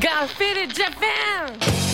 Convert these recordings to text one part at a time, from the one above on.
Got Faded Japan!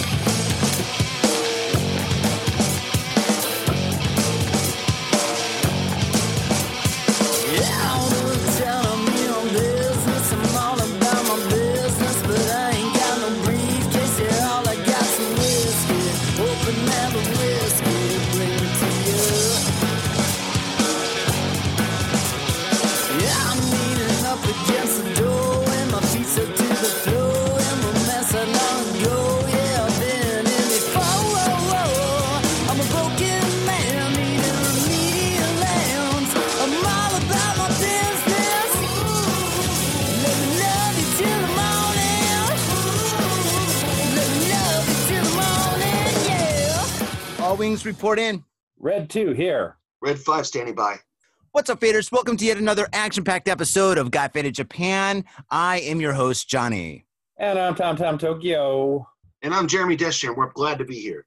Wings report in. Red 2 here. Red 5 standing by. What's up, faders? Welcome to yet another action packed episode of Got Faded Japan. I am your host, Johnny. And I'm Tom Tom Tokyo. And I'm Jeremy Descher, and we're glad to be here.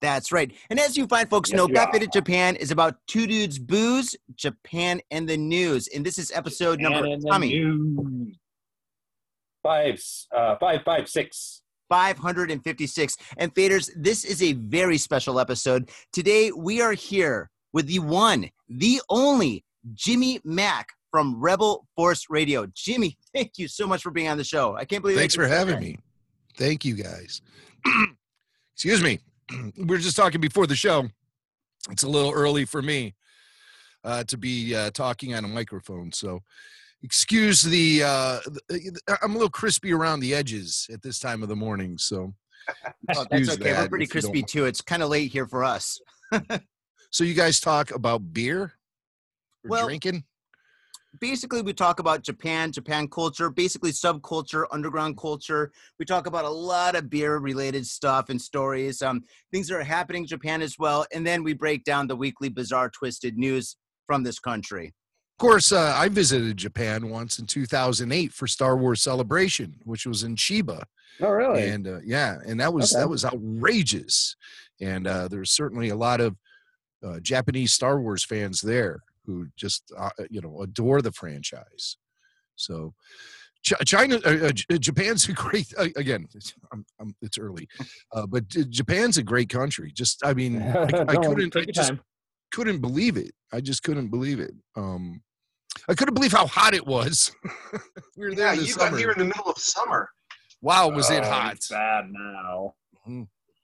That's right. And as you find folks Yes, know, you Got. Faded Japan is about two dudes, booze, Japan, and the news. And this is episode number, And Tommy. Five, uh, five, five, six. 556. And faders, this is a very special episode. Today, we are here with the one, the only Jimmy Mac from Rebel Force Radio. Jimmy, thank you so much for being on the show. I can't believe Thanks for having that. me. Thank you guys. Excuse me. we were just talking before the show. It's a little early for me uh, to be uh, talking on a microphone, so excuse the. Uh, I'm a little crispy around the edges at this time of the morning, so. That's okay. We're pretty if you don't crispy too. It's kind of late here for us. So you guys talk about beer or Well, drinking? basically we talk about japan japan culture basically subculture underground culture we talk about a lot of beer related stuff and stories um, things that are happening in japan as well and then we break down the weekly bizarre twisted news from this country course, uh, I visited Japan once in 2008 for Star Wars Celebration, which was in Chiba. Oh, really? and uh, yeah and that was Okay. that was outrageous and uh, there's certainly a lot of uh, japanese star wars fans there who just uh, you know adore the franchise so china uh, japan's a great uh, again it's, I'm, I'm, it's early uh, but japan's a great country just i mean i, I couldn't I just time. couldn't believe it i just couldn't believe it um i couldn't believe how hot it was we were there Yeah, in the you summer. got here in the middle of summer. wow was it Oh, hot it's bad now.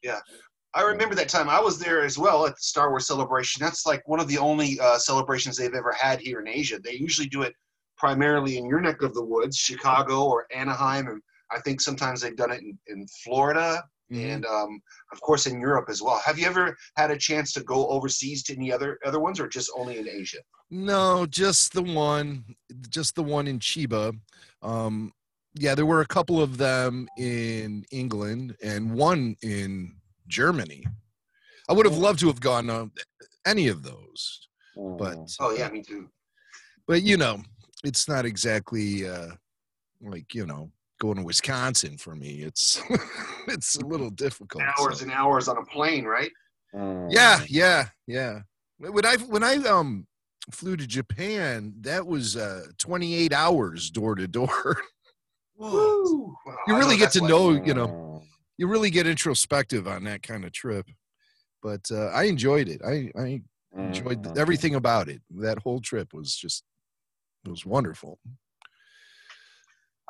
Yeah, I remember that time. I was there as well at the Star Wars celebration. That's like one of the only uh, celebrations they've ever had here in Asia. They usually do it primarily in your neck of the woods, Chicago or Anaheim, and I think sometimes they've done it in, in Florida Mhm. and um, of course in Europe as well. Have you ever had a chance to go overseas to any other other ones, or just only in Asia? No, just the one, just the one in Chiba. Um, yeah, there were a couple of them in England and one in Germany. I would have loved to have gone uh, any of those, but Oh yeah, me too. but you know, it's not exactly uh, like you know going to Wisconsin for me. It's it's a little difficult. Hours so. and hours on a plane, right? Mm. Yeah, yeah, yeah. When I when I um flew to Japan, that was uh 28 hours door to door. You I really get to why- know, you know, Mm. you really get introspective on that kind of trip. But uh, I enjoyed it. I I enjoyed Mm. everything about it. That whole trip was just it was wonderful.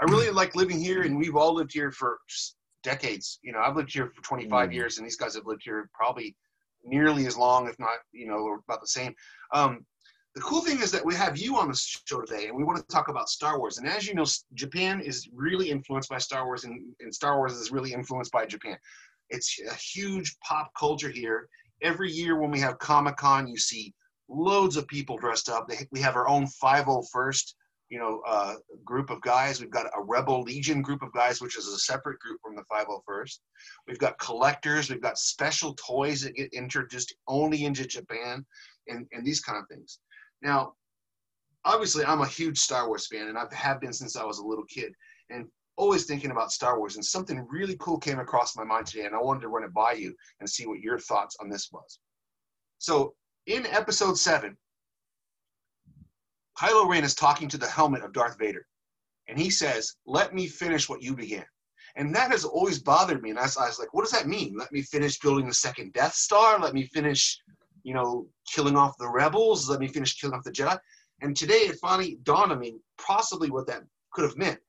I really like living here, and we've all lived here for decades. You know, I've lived here for 25 Mm. years, and these guys have lived here probably nearly as long, if not, you know, about the same. Um, the cool thing is that we have you on the show today, and we want to talk about Star Wars. And as you know, Japan is really influenced by Star Wars, and, and Star Wars is really influenced by Japan. It's a huge pop culture here. Every year when we have Comic Con, you see loads of people dressed up. They, we have our own 501st you know, uh, group of guys. We've got a Rebel Legion group of guys, which is a separate group from the 501st. We've got collectors. We've got special toys that get introduced only into Japan, and and these kind of things. Now, obviously, I'm a huge Star Wars fan, and I have been since I was a little kid, and always thinking about Star Wars. And something really cool came across my mind today, and I wanted to run it by you and see what your thoughts on this was. So, in Episode Seven. Kylo Ren is talking to the helmet of Darth Vader. and he says, "Let me finish what you began." And that has always bothered me. And I was, I was like, "What does that mean? Let me finish building the second Death Star? Let me finish, you know, killing off the rebels? Let me finish killing off the Jedi?" And today it finally dawned on me possibly what that could have meant.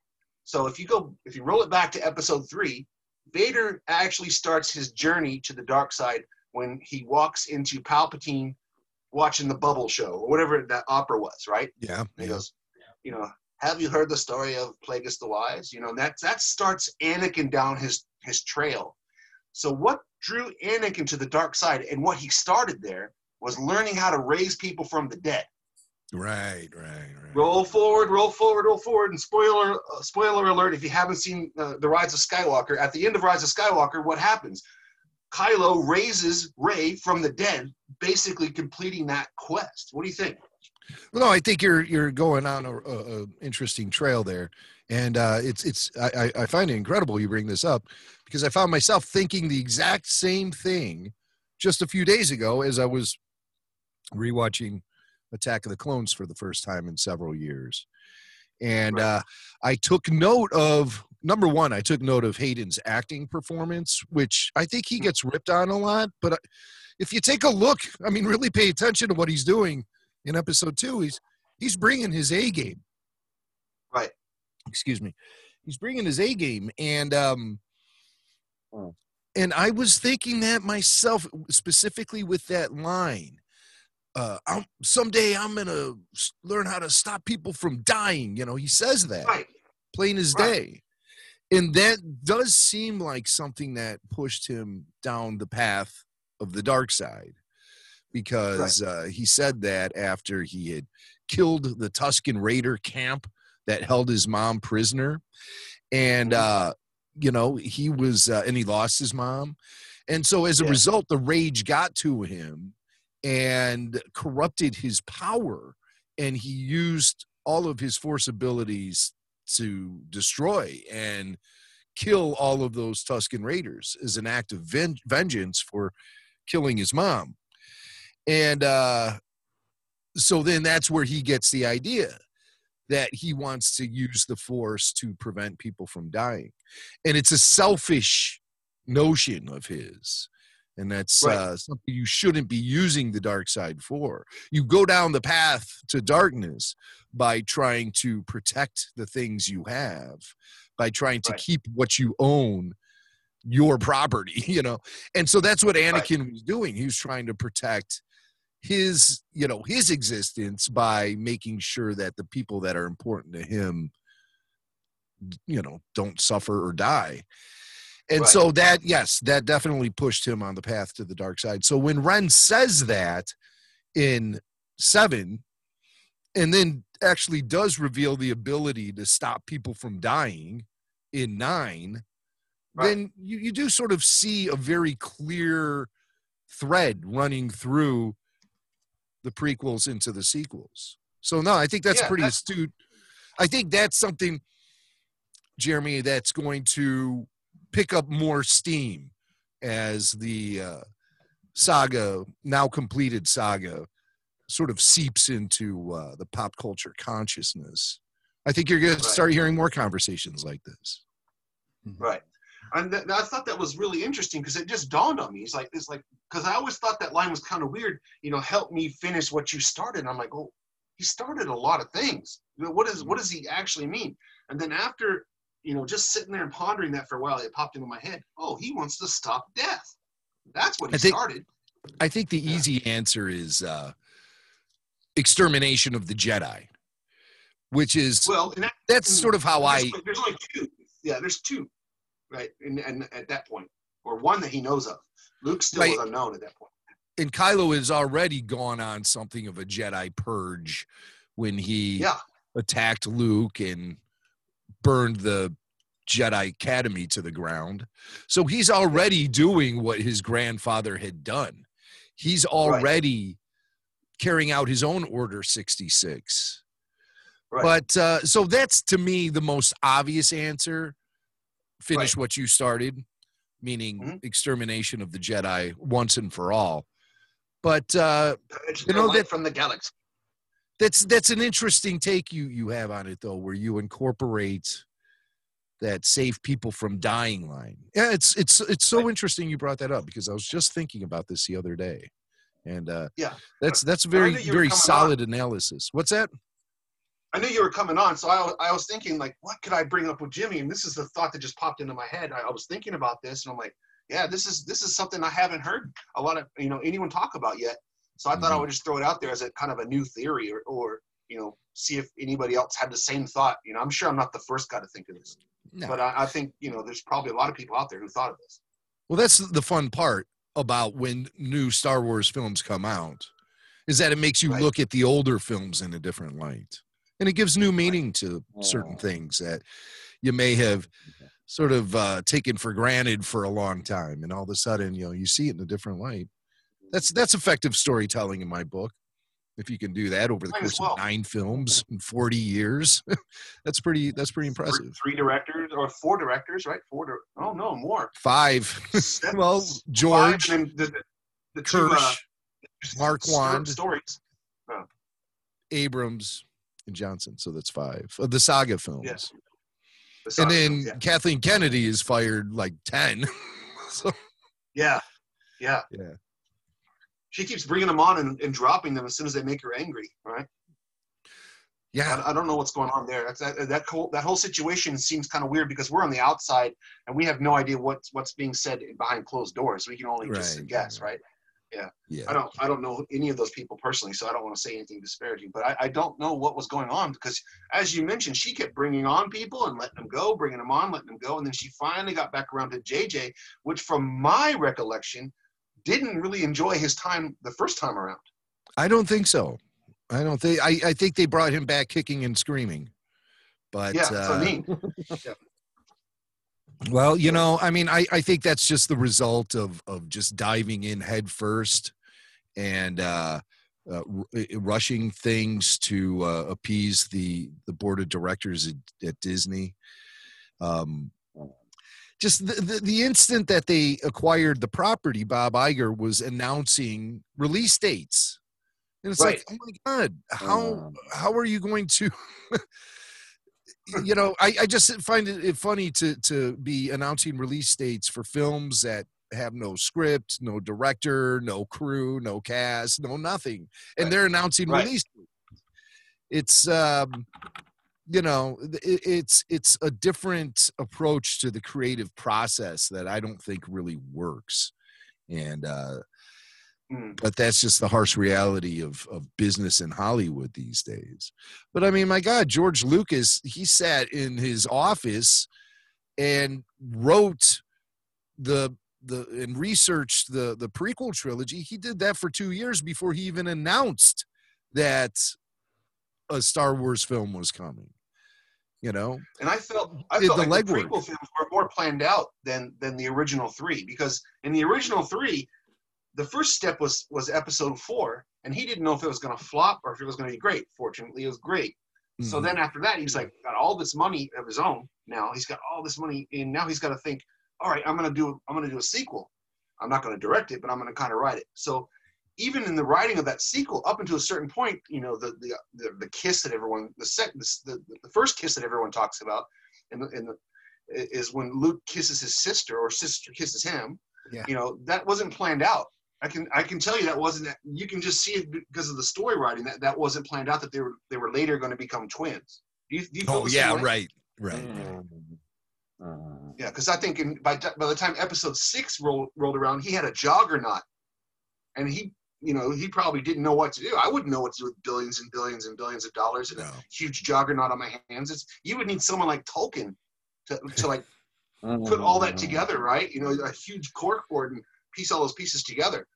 So if you go, if you roll it back to Episode three, Vader actually starts his journey to the dark side when he walks into Palpatine watching the Bubble Show or whatever that opera was, right? Yeah. And he yeah. goes, you know, have you heard the story of Plagueis the Wise? You know, that that starts Anakin down his his trail. So what drew Anakin to the dark side and what he started there was learning how to raise people from the dead. Right, right, right. Roll forward, roll forward, roll forward, and spoiler uh, spoiler alert: if you haven't seen uh, the Rise of Skywalker, at the end of Rise of Skywalker, what happens? Kylo raises Rey from the dead, basically completing that quest. What do you think? Well, no, I think you're you're going on a, a, a interesting trail there, and uh, it's it's I, I I find it incredible you bring this up because I found myself thinking the exact same thing just a few days ago as I was rewatching Attack of the Clones for the first time in several years, and Right. uh, I took note of number one. I took note of Hayden's acting performance, which I think he Hmm. gets ripped on a lot, but. uh, If you take a look, I mean, really pay attention to what he's doing in episode two, he's he's bringing his A game. Right. Excuse me. He's bringing his A game, and um, Oh. and I was thinking that myself specifically with that line. Uh, I'm, someday I'm gonna learn how to stop people from dying. You know, he says that Right. plain as Right. day. And that does seem like something that pushed him down the path of the dark side because uh, he said that after he had killed the Tusken Raider camp that held his mom prisoner. And, uh, you know, he was, uh, and he lost his mom. And so as a Yeah. result, the rage got to him and corrupted his power. And he used all of his force abilities to destroy and kill all of those Tusken Raiders as an act of ven- vengeance for killing his mom. And uh, so then that's where he gets the idea that he wants to use the force to prevent people from dying. And it's a selfish notion of his. And that's Right. uh, something you shouldn't be using the dark side for. You go down the path to darkness by trying to protect the things you have, by trying to Right. keep what you own your property, you know. And so that's what Anakin was doing. He was trying to protect his, you know, his existence by making sure that the people that are important to him you know, don't suffer or die. And Right. so that yes, that definitely pushed him on the path to the dark side. So when Ren says that in 7 and then actually does reveal the ability to stop people from dying in 9 Right. then you, you do sort of see a very clear thread running through the prequels into the sequels. So no, I think that's Yeah, pretty that's- astute. I think that's something, Jeremy, that's going to pick up more steam as the uh, saga, now completed saga, sort of seeps into uh, the pop culture consciousness. I think you're going to start hearing more conversations like this. Right. And th- I thought that was really interesting because it just dawned on me. It's like it's like because I always thought that line was kind of weird. You know, help me finish what you started. And I'm like, oh, he started a lot of things. You know, what is what does he actually mean? And then after, you know, just sitting there and pondering that for a while, it popped into my head. Oh, he wants to stop death. That's what he I think- started. I think the Yeah. easy answer is uh, extermination of the Jedi, which is Well, and that, that's sort of how I there's, there's only two. Yeah, there's two, right? And, and at that point, or one that he knows of. Luke still Right. was unknown at that point. and Kylo has already gone on something of a Jedi purge when he Yeah, attacked Luke and burned the Jedi Academy to the ground. So he's already doing what his grandfather had done. He's already carrying out his own Order 66. right. But uh, so that's to me the most obvious answer. Finish what you started, meaning Mhm. extermination of the Jedi once and for all. But uh, you know that- from the galaxy. That's that's an interesting take you you have on it though, where you incorporate that save people from dying line. Yeah, it's it's it's so interesting you brought that up because I was just thinking about this the other day, and uh, Yeah. that's that's very knew you were very coming on. solid analysis. What's that? I knew you were coming on, so I, I was thinking like, what could I bring up with Jimmy? And this is the thought that just popped into my head. I, I was thinking about this, and I'm like, yeah, this is this is something I haven't heard a lot of you know anyone talk about yet. So I thought I Mhm. would just throw it out there as a kind of a new theory, or, or you know, see if anybody else had the same thought. You know, I'm sure I'm not the first guy to think of this, No. but I, I think you know, there's probably a lot of people out there who thought of this. Well, that's the fun part about when new Star Wars films come out, is that it makes you Right. look at the older films in a different light, and it gives new meaning to certain things that you may have sort of uh, taken for granted for a long time, and all of a sudden, you know, you see it in a different light. That's that's effective storytelling in my book. If you can do that over the Might course well. of nine films in forty years, that's pretty that's pretty impressive. three directors or four directors, right? Four. Di- oh no, more. Five. Well, five, George, and then the, the, the two, uh, Marquand. stories. Abrams, and Johnson. So that's five of the saga films. Yes. The And then films, yeah. Kathleen Kennedy is fired like 10. so, Yeah, yeah. yeah. She keeps bringing them on and, and dropping them as soon as they make her angry, right? Yeah. I, I don't know what's going on there. That's, that that whole that whole situation seems kind of weird because we're on the outside and we have no idea what's what's being said behind closed doors. We can only just guess, right. right? I Yeah. don't I don't know any of those people personally, so I don't want to say anything disparaging. But I, I don't know what was going on because, as you mentioned, she kept bringing on people and letting them go, bringing them on, letting them go, and then she finally got back around to JJ, which, from my recollection, didn't really enjoy his time the first time around. I don't think so. I don't think, I, I think they brought him back kicking and screaming. But, Yeah, that's what uh, I mean. well, you know, I mean, I, I think that's just the result of, of just diving in head first and, uh, uh, r- rushing things to uh, appease the the board of directors at, at Disney. Um, just the, the, the instant that they acquired the property, Bob Iger was announcing release dates. And it's like, oh my God, how Um, how are you going to you know, I, I just find it, it funny to to be announcing release dates for films that have no script, no director, no crew, no cast, no nothing. And Right. they're announcing Right. release dates. It's um you know, it, it's it's a different approach to the creative process that I don't think really works. And uh Hmm. but that's just the harsh reality of of business in Hollywood these days. But I mean, my God, George Lucas, he sat in his office and wrote the the and researched the the prequel trilogy. He did that for two years before he even announced that a Star Wars film was coming. You know, And I felt I felt the like the prequel films were more planned out than than the original three because in the original three, the first step was was episode four, and he didn't know if it was going to flop or if it was going to be great. Fortunately, it was great. So Mhm. then after that, he's like got all this money of his own. Now he's got all this money, and now he's got to think, all right, I'm gonna do I'm gonna do a sequel. I'm not gonna direct it, but I'm gonna kind of write it. So even in the writing of that sequel, up until a certain point, you know, the the the, the kiss that everyone the sec the, the first kiss that everyone talks about, in the in the is when Luke kisses his sister or sister kisses him. Yeah. You know that wasn't planned out. I can I can tell you that wasn't. You can just see it because of the story writing that that wasn't planned out. That they were they were later going to become twins. Do you, do you oh yeah, way? right, right. Mm. Uh, Yeah, because I think in, by by the time episode six rolled rolled around, he had a juggernaut, and he you know he probably didn't know what to do. I wouldn't know what to do with billions and billions and billions of dollars and No. a huge juggernaut on my hands. It's you would need someone like Tolkien to to like mm. put all that together, right? You know, a huge corkboard and piece all those pieces together.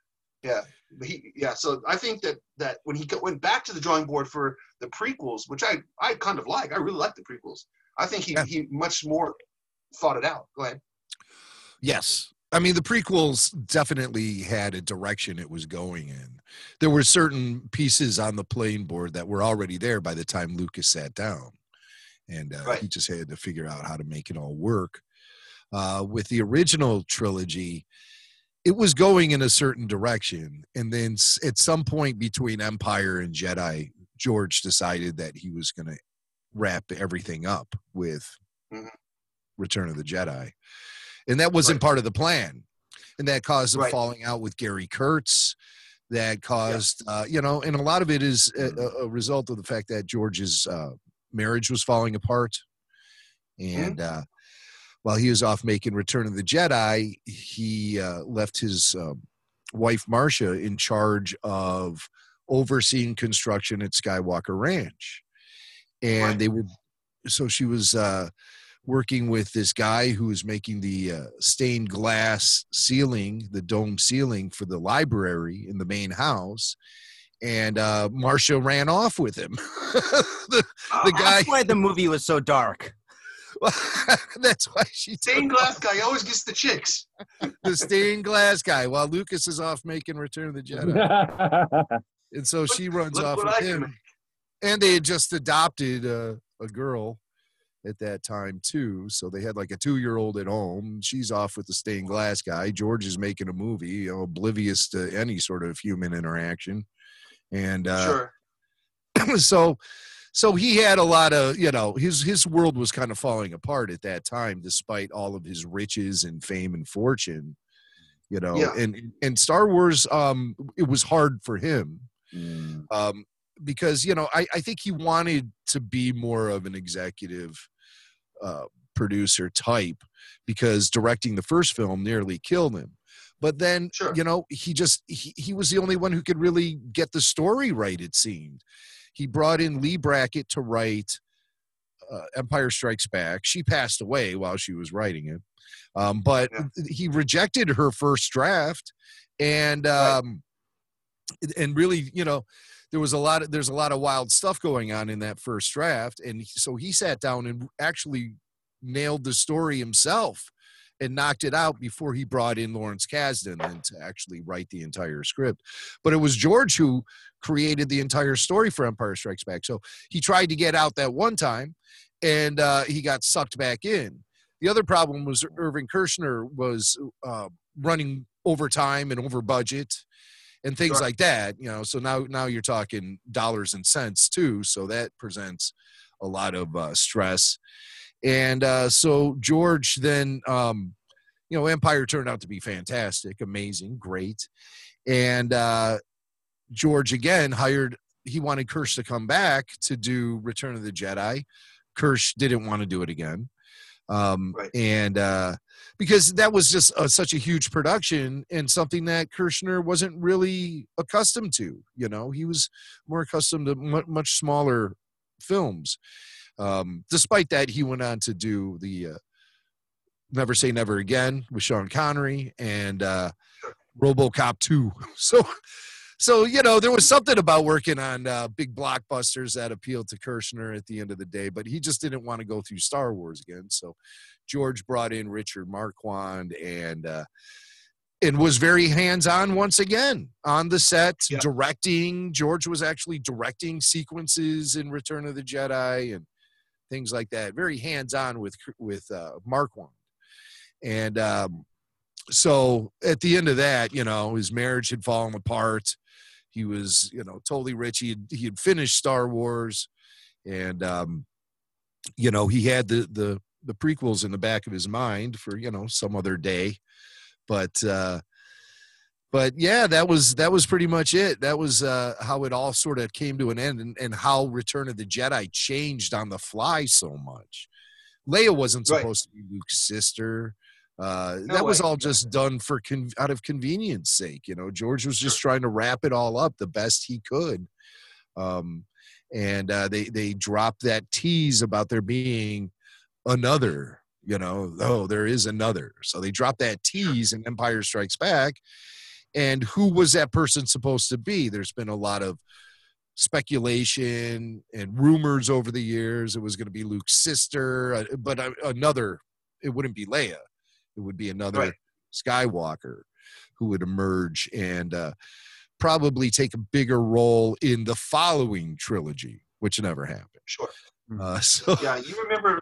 Yeah, but he, yeah. So I think that that when he went back to the drawing board for the prequels, which I I kind of like, I really like the prequels. I think he Yeah. he much more thought it out. Go ahead. Yes. I mean, the prequels definitely had a direction it was going in. There were certain pieces on the playing board that were already there by the time Lucas sat down. And uh, Right. he just had to figure out how to make it all work. Uh, with the original trilogy, it was going in a certain direction. And then at some point between Empire and Jedi, George decided that he was going to wrap everything up with Mhm. Return of the Jedi, and that wasn't Right. part of the plan, and that caused him Right. falling out with Gary Kurtz. That caused, uh, you know, and a lot of it is a, a- a result of the fact that George's uh, marriage was falling apart, and uh, while he was off making Return of the Jedi, he uh, left his um, wife Marcia in charge of overseeing construction at Skywalker Ranch, and Right. they were so she was uh, working with this guy who was making the uh, stained glass ceiling, the dome ceiling for the library in the main house. And uh, Marcia ran off with him. the, Uh, the guy, That's why the movie was so dark. Well, that's why she took Stained glass guy always gets the chicks. the stained glass guy while Lucas is off making Return of the Jedi. And so she runs look off with I him. make. And they had just adopted uh, a girl at that time too. So they had like a two year old at home. She's off with the stained glass guy. George is making a movie, you know, oblivious to any sort of human interaction. And uh, sure. so so he had a lot of you know his his world was kind of falling apart at that time despite all of his riches and fame and fortune you know Yeah. and and star wars um it was hard for him um because you know i i think he wanted to be more of an executive uh producer type because directing the first film nearly killed him but then Sure. you know he just he, he was the only one who could really get the story right it seemed he brought in leigh brackett to write uh, empire strikes back she passed away while she was writing it um, but Yeah. he rejected her first draft and Right. um, and really you know there was a lot of there's a lot of wild stuff going on in that first draft and so he sat down and actually nailed the story himself and knocked it out before he brought in Lawrence Kasdan and to actually write the entire script. But it was George who created the entire story for Empire Strikes Back. So he tried to get out that one time and uh, he got sucked back in. The other problem was Irvin Kershner was uh, running over time and over budget and things Sure. like that. You know, so now now you're talking dollars and cents too. So that presents a lot of uh, stress. And uh, so George then, um, you know, Empire turned out to be fantastic, amazing, great. And uh, George again hired. He wanted Kirsch to come back to do Return of the Jedi. Kirsch didn't want to do it again. Um, Right. And uh, because that was just uh such a huge production and something that Kershner wasn't really accustomed to. You know, he was more accustomed to mu- much smaller films. Um, despite that, he went on to do the uh, Never Say Never Again with Sean Connery and uh, RoboCop 2. So, so you know, there was something about working on uh, big blockbusters that appealed to Kershner at the end of the day, but he just didn't want to go through Star Wars again. So, George brought in Richard Marquand and uh, and was very hands on once again on the set, Yeah. directing. George was actually directing sequences in Return of the Jedi and things like that. Very hands on with with uh, Marquand, and um, so at the end of that, you know, his marriage had fallen apart. He was, you know, totally rich. He had, he had finished Star Wars, and um, you know, he had the the the prequels in the back of his mind for you know some other day, but. uh but yeah, that was that was pretty much it. That was uh, how it all sort of came to an end, and, and how Return of the Jedi changed on the fly so much. Leia wasn't Right. supposed to be Luke's sister. Uh, No that was all just done for con- out of convenience sake. You know, George was just trying to wrap it all up the best he could. Um, and uh, they they dropped that tease about there being another. You know, oh, there is another. So they dropped that tease in Empire Strikes Back. And who was that person supposed to be? There's been a lot of speculation and rumors over the years. It was going to be Luke's sister, uh, but uh, another. It wouldn't be Leia. It would be another Right. Skywalker who would emerge and uh, probably take a bigger role in the following trilogy, which never happened. Sure. Uh, so Yeah, you remember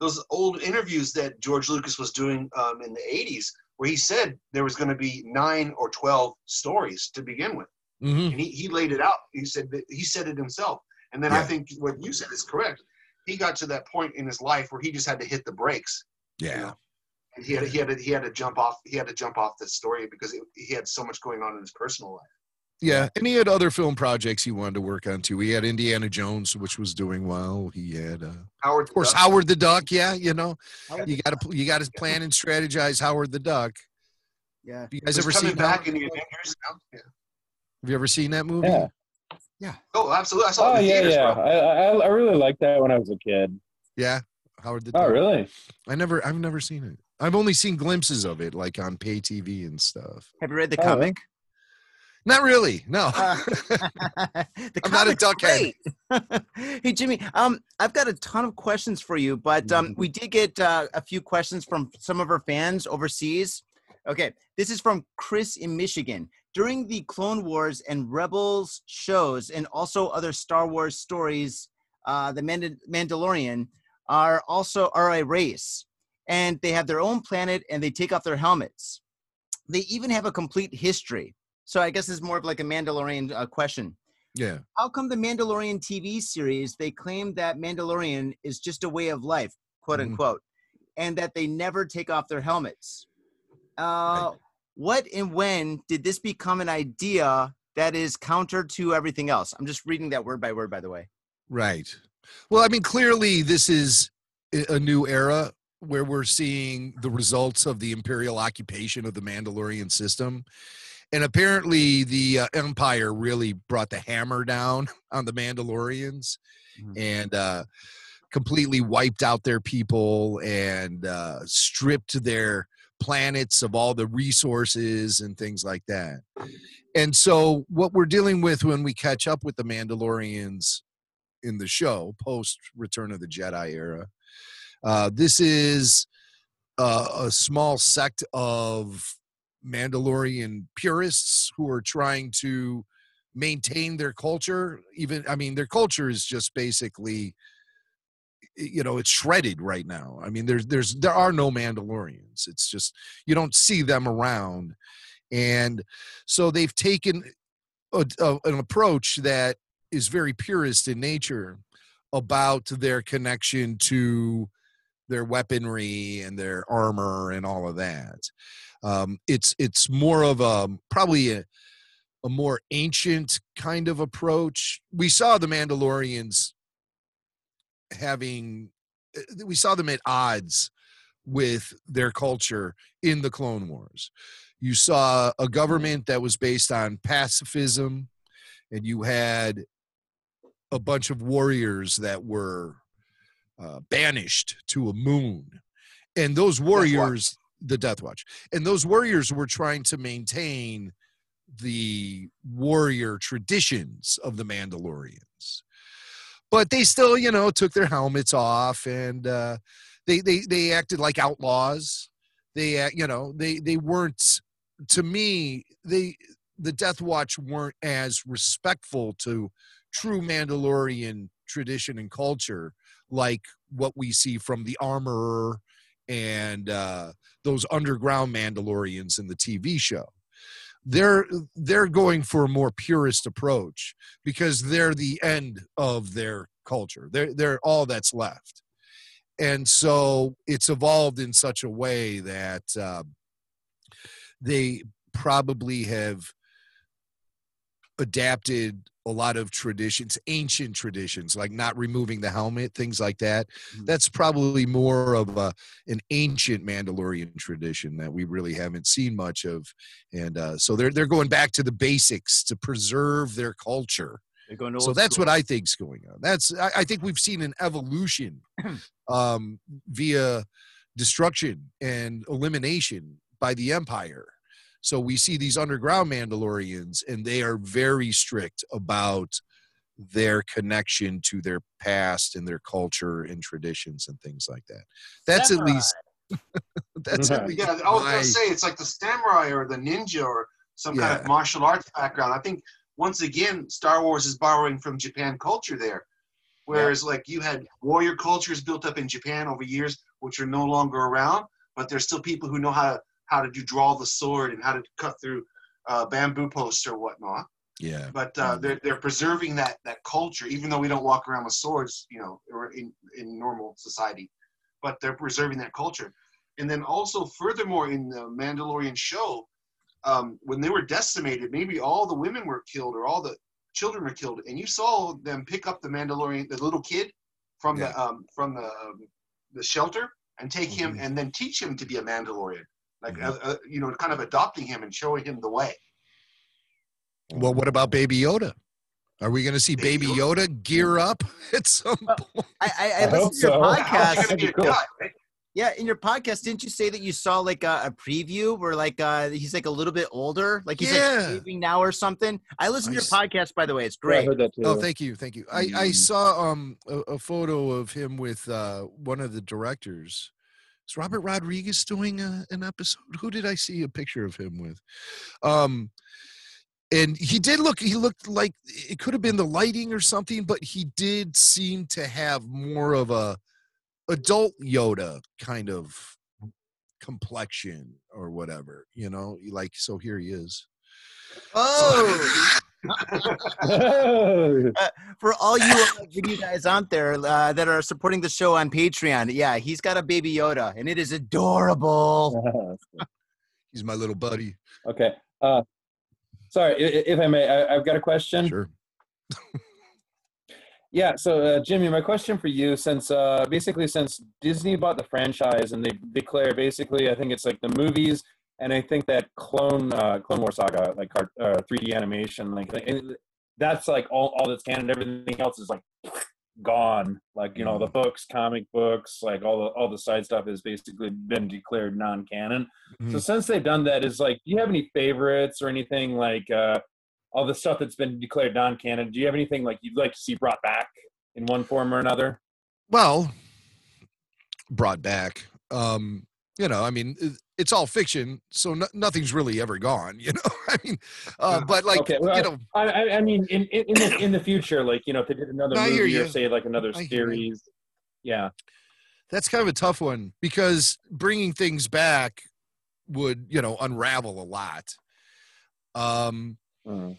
those old interviews that George Lucas was doing um, in the 80s where he said there was going to be nine or 12 stories to begin with. mhm. And he, he laid it out. He said that he said it himself. And then I think what you said is correct. He got to that point in his life where he just had to hit the brakes. Yeah. And he had he had to, he had to jump off he had to jump off this story because it, he had so much going on in his personal life. Yeah, and he had other film projects he wanted to work on too. He had Indiana Jones, which was doing well. He had, uh, Howard, of course, Duck, Howard the Duck. Yeah, you know, Howard you got to you got to plan and strategize Howard the Duck. Yeah. Have you guys ever seen back that? in the Avengers. Yeah. Have you ever seen that movie? Yeah. Oh, absolutely! I saw Oh it in the yeah, theaters, yeah. bro. I, I I really liked that when I was a kid. Yeah, Howard the Duck. Oh Duck. really? I never, I've never seen it. I've only seen glimpses of it, like on pay TV and stuff. Have you read the Oh, comic? Not really. No. Uh, the I'm not a comic's duckhead. great. hey Jimmy, um, I've got a ton of questions for you, but Mm-hmm. um, we did get uh, a few questions from some of our fans overseas. Okay, this is from Chris in Michigan. During the Clone Wars and Rebels shows, and also other Star Wars stories, uh, the Mand- Mandalorian are also are a race, and they have their own planet, and they take off their helmets. They even have a complete history. So I guess it's more of like a Mandalorian uh, question. yeah. How come the Mandalorian TV series they claim that Mandalorian is just a way of life, quote Mhm. unquote, and that they never take off their helmets? Uh, What and when did this become an idea that is counter to everything else? I'm just reading that word by word, by the way. Right. Well, I mean, clearly this is a new era where we're seeing the results of the imperial occupation of the Mandalorian system. And apparently the uh, empire really brought the hammer down on the Mandalorians Mhm. and uh, completely wiped out their people and uh, stripped their planets of all the resources and things like that. And so, what we're dealing with when we catch up with the Mandalorians in the show post Return of the Jedi era, uh, this is uh, a small sect of Mandalorian purists who are trying to maintain their culture. Even, I mean, their culture is just basically you know it's shredded right now. I mean there's there's there are no mandalorians. It's just you don't see them around. And so they've taken a, a, an approach that is very purist in nature about their connection to their weaponry and their armor and all of that. Um, it's it's more of a probably a, a more ancient kind of approach. We saw the mandalorians having uh, we saw them at odds with their culture in the clone wars. You saw a government that was based on pacifism and you had a bunch of warriors that were uh, banished to a moon. And those warriors the death watch. And those warriors were trying to maintain the warrior traditions of the mandalorians. But they still you know took their helmets off and uh, they they they acted like outlaws. They act- you know they they weren't to me they the death watch weren't as respectful to true mandalorian tradition and culture like what we see from the armorer and uh, those underground mandalorians in the tv show. They're they're going for a more purist approach because they're the end of their culture. They're they're all that's left. And so it's evolved in such a way that uh, they probably have adapted a lot of traditions ancient traditions like not removing the helmet things like that Mhm. that's probably more of a, an ancient mandalorian tradition that we really haven't seen much of and uh, so they're they're going back to the basics to preserve their culture so that's what I think's going on. That's I, I think we've seen an evolution um, via destruction and elimination by the Empire. So we see these underground Mandalorians, and they are very strict about their connection to their past and their culture and traditions and things like that. That's at least that's at least Yeah, I was my- gonna say it's like the samurai or the ninja or some kind of martial arts background. I think once again, Star Wars is borrowing from Japan culture there. Whereas like you had warrior cultures built up in Japan over years, which are no longer around, but there's still people who know how to how to do draw the sword and how to cut through uh, bamboo posts or whatnot. Yeah. but uh, they're they're preserving that that culture, even though we don't walk around with swords, you know, or in in normal society, but they're preserving that culture. And then also, furthermore, in the Mandalorian show, um, when they were decimated, maybe all the women were killed or all the children were killed, and you saw them pick up the Mandalorian, the little kid, from the um, from the um, the shelter and take him Mhm. and then teach him to be a Mandalorian, like Mhm. uh, uh, you know, kind of adopting him and showing him the way. Well, what about Baby Yoda? Are we going to see Baby Baby Yoda gear up at some point? I, I, I I listened to your so. Podcast. gonna be a Cool. guy, right? Yeah, in your podcast, didn't you say that you saw like a, a preview where like uh he's like a little bit older, like he's Yeah. like shaving now or something? I listened I to your podcast, by the way. It's Yeah, I great. heard that too. Oh, thank you, thank you. I, I Mm. saw um a, a photo of him with uh one of the directors. Is Robert Rodriguez doing a, an episode? Who did I see a picture of him with? Um, and he did look. He looked like it could have been the lighting or something, but he did seem to have more of a adult Yoda kind of complexion or whatever. You know, like so. Here he is. Oh, Oh, for all you uh, video guys out there uh, that are supporting the show on Patreon, yeah, he's got a baby Yoda, and it is adorable. He's my little buddy. okay. Uh, sorry, i- i- if I may, I, I've got a question. Sure. Yeah, so uh, Jimmy, my question for you, since uh, basically since Disney bought the franchise and they declare basically, I think it's like the movies, and I think that Clone uh, Clone War saga, like car- uh, 3D animation, like that's like all all that's canon. Everything else is like gone. Like you know, the books, comic books, like all the all the side stuff has basically been declared non-canon. So Mhm. since they've done that, is like, do you have any favorites or anything like uh, all the stuff that's been declared non-canon? Do you have anything like you'd like to see brought back in one form or another? well brought back um you know i mean it's all fiction so no, nothing's really ever gone you know i mean uh but like Okay, well, you know I, I, I mean, in in in the, in the future, like you know, if they did another I movie or say like another I series, yeah. that's kind of a tough one because bringing things back would you know unravel a lot. Um Mm.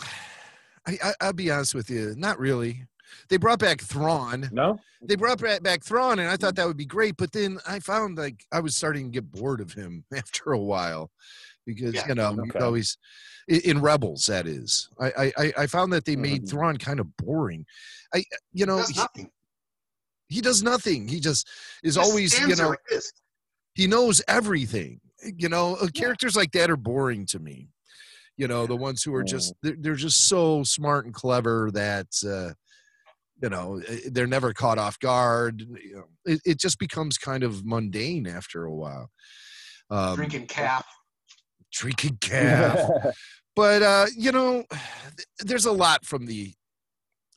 I, I i'll be honest with you not really they brought back Thrawn. No, They brought back, back Thrawn, and I thought that would be great. But then I found like I was starting to get bored of him after a while because Yeah. you know he's Okay. always in, in Rebels. That is, I I, I- I found that they made Mhm. Thrawn kind of boring. I you know Does he, he does nothing. He just is Just always you know like he knows everything. You know, uh, characters like that are boring to me. You know, the ones who are just they're, they're just so smart and clever that uh, you know eh, they're never caught off guard. You know, it, it just becomes kind of mundane after a while. Um, Drinking calf. drinking calf, but uh, you know, there's a lot from the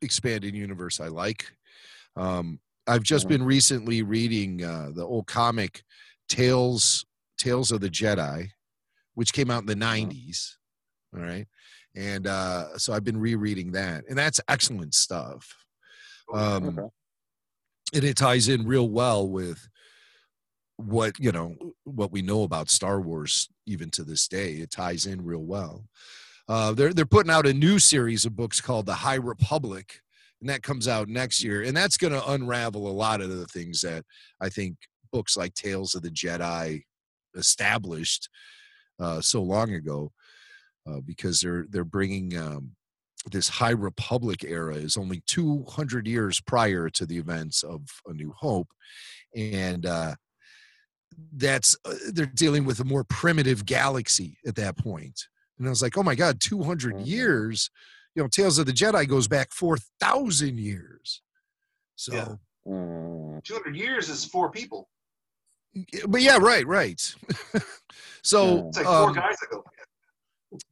expanded universe I like. Um, I've just been recently reading uh, the old comic Tales Tales of the Jedi, which came out in the '90s. All right, and uh, so I've been rereading that, and that's excellent stuff. Um, Okay. and it ties in real well with what you know what we know about Star Wars even to this day. It ties in real well. Uh, they're they're putting out a new series of books called the High Republic, and that comes out next year, and that's going to unravel a lot of the things that I think books like Tales of the Jedi established uh, so long ago, uh, because they're they're bringing um, this High Republic era is only 200 years prior to the events of A New Hope, and uh, that's uh, they're dealing with a more primitive galaxy at that point. And I was like, oh my God, 200 Mhm. years. You know, Tales of the Jedi goes back 4,000 years. So, Yeah. Mm. 200 years is four people. but yeah, right, right. so, It's like four um, guys that go.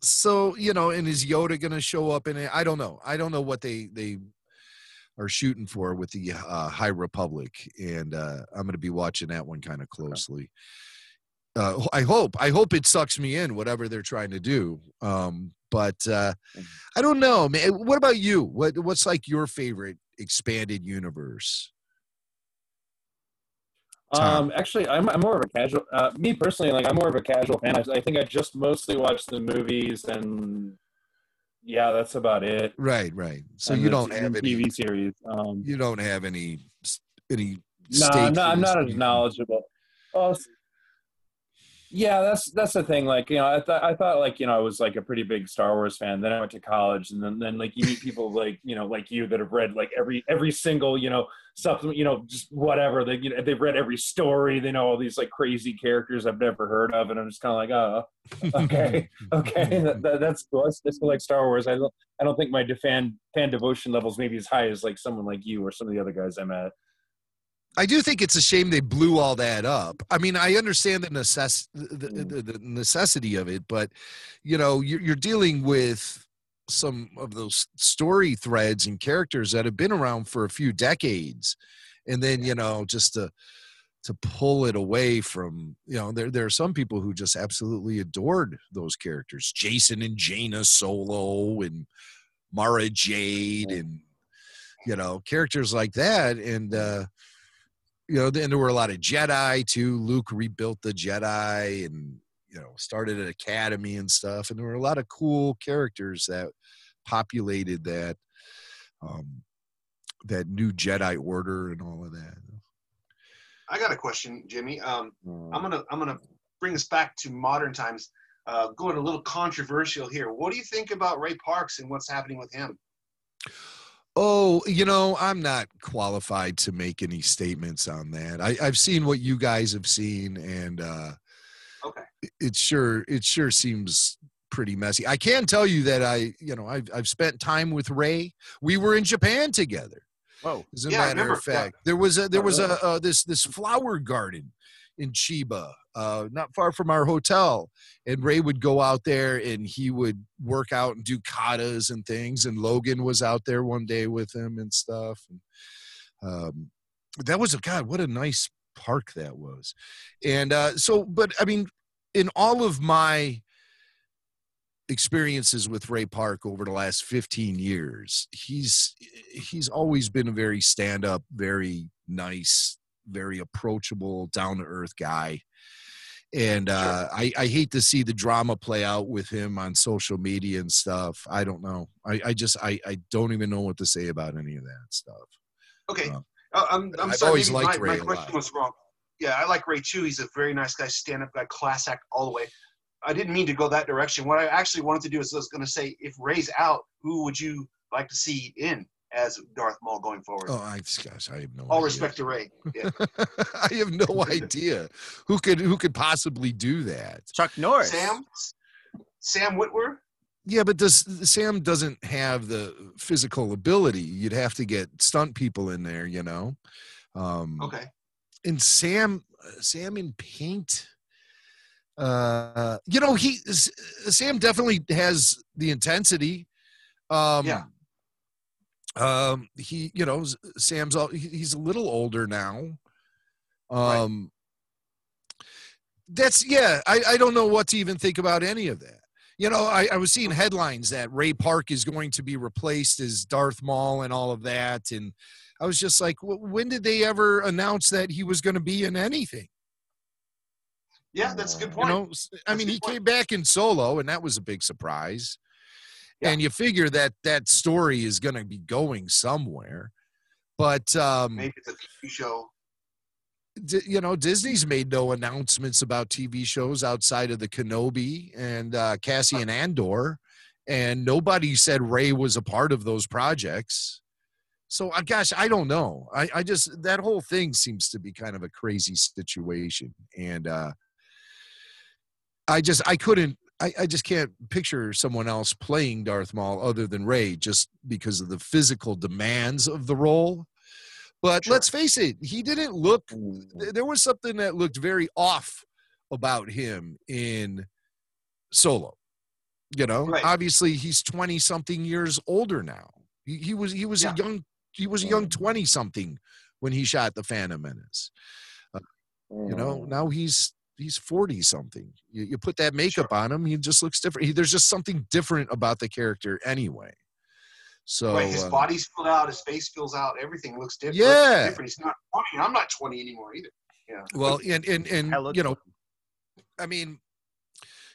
So you know, and is Yoda going to show up in it? I don't know. I don't know what they they are shooting for with the uh, High Republic, and uh, I'm going to be watching that one kind of closely. Uh, I hope I hope it sucks me in whatever they're trying to do. Um, but uh, I don't know, man. What about you? What what's like your favorite expanded universe? Um, actually, I'm, I'm more of a casual. Uh, me personally, like I'm more of a casual fan. I, I think I just mostly watch the movies and yeah, that's about it. Right, right. So And you don't have any. TV series. Um, You don't have any any. no, stake I'm not, I'm not as knowledgeable. Well, yeah, that's that's the thing. Like, you know, I thought I thought like you know I was like a pretty big Star Wars fan. Then I went to college, and then then like you meet people like you know like you that have read like every every single you know supplement, you know, just whatever. They you know they've read every story. They know all these like crazy characters I've never heard of, and I'm just kind of like, oh, okay, okay, that, that, that's cool. I still like Star Wars. I don't I don't think my fan fan devotion levels maybe as high as like someone like you or some of the other guys I met. I do think it's a shame they blew all that up. I mean, I understand the necess- the, Mm. the, the necessity of it, but you know, you're, you're dealing with some of those story threads and characters that have been around for a few decades, and then you know, just to to pull it away from you know, there there are some people who just absolutely adored those characters, Jacen and Jaina Solo and Mara Jade and you know characters like that. And uh you know then there were a lot of jedi too. Luke rebuilt the jedi and you know started an academy and stuff and there were a lot of cool characters that populated that um that new jedi order and all of that I got a question, Jimmy. Um, I'm gonna I'm gonna bring us back to modern times. Uh, going a little controversial here. What do you think about Ray Parks and what's happening with him? Oh, you know, I'm not qualified to make any statements on that. I, I've seen what you guys have seen, and uh. It- sure it sure seems pretty messy. I can tell you that I, you know, I've I've spent time with Ray. We were in Japan together. Whoa. As a Yeah, matter of fact, there was a there Oh, was a uh, this this flower garden in Chiba, uh, not far from our hotel, and Ray would go out there and he would work out and do katas and things. And Logan was out there one day with him and stuff. And um, that was a God, what a nice park that was. And uh, so, but I mean, in all of my experiences with Ray Park over the last 15 years, he's he's always been a very stand up, very nice, very approachable, down to earth guy. And uh, I, I hate to see the drama play out with him on social media and stuff. I don't know. I, I just I, I don't even know what to say about any of that stuff. Okay. Uh, Uh, I'm, I'm I've sorry. always maybe liked my, Ray my a question lot. was wrong. Yeah, I like Ray too. He's a very nice guy, stand-up guy, class act all the way. I didn't mean to go that direction. What I actually wanted to do is I was going to say, if Ray's out, who would you like to see in as Darth Maul going forward? Oh, I gosh, I have no. all idea. respect to Ray. Yeah. I have no idea who could who could possibly do that. Chuck Norris. Sam, Sam Witwer. Yeah, but does Sam doesn't have the physical ability. You'd have to get stunt people in there, you know. Um, Okay. And Sam, Sam in paint. Uh, you know, he Sam definitely has the intensity. Um, Yeah. Um, he, you know, Sam's all, he's a little older now. Right. Um, that's yeah. I I don't know what to even think about any of that. You know, I, I was seeing headlines that Ray Park is going to be replaced as Darth Maul and all of that, and I was just like, "Wh- when did they ever announce that he was going to be in anything? Yeah, that's a good You point. know, S- I That's mean, he point. came back in Solo, and that was a big surprise. Yeah. And you figure that that story is going to be going somewhere, but um, Maybe it's a TV show. D- you know, Disney's made no announcements about TV shows outside of the Kenobi and uh, Cassian Andor, and nobody said Ray was a part of those projects. So, uh, gosh, I don't know. I, I just that whole thing seems to be kind of a crazy situation, and uh, I just I couldn't. I, I just can't picture someone else playing Darth Maul other than Ray, just because of the physical demands of the role. But Sure. let's face it, he didn't look there was something that looked very off about him in solo you know Right. obviously he's 20 something years older now he, he was he was Yeah. a young he was a young 20 something when he shot the phantom menace you know Mm. now he's he's 40 something you, you put that makeup on him he just looks different he, there's just something different about the character anyway so right, his uh, body's filled out, his face fills out, everything looks different. Yeah. different. He's not 20. I'm not 20 anymore either. Yeah. Well and and, and you know I mean,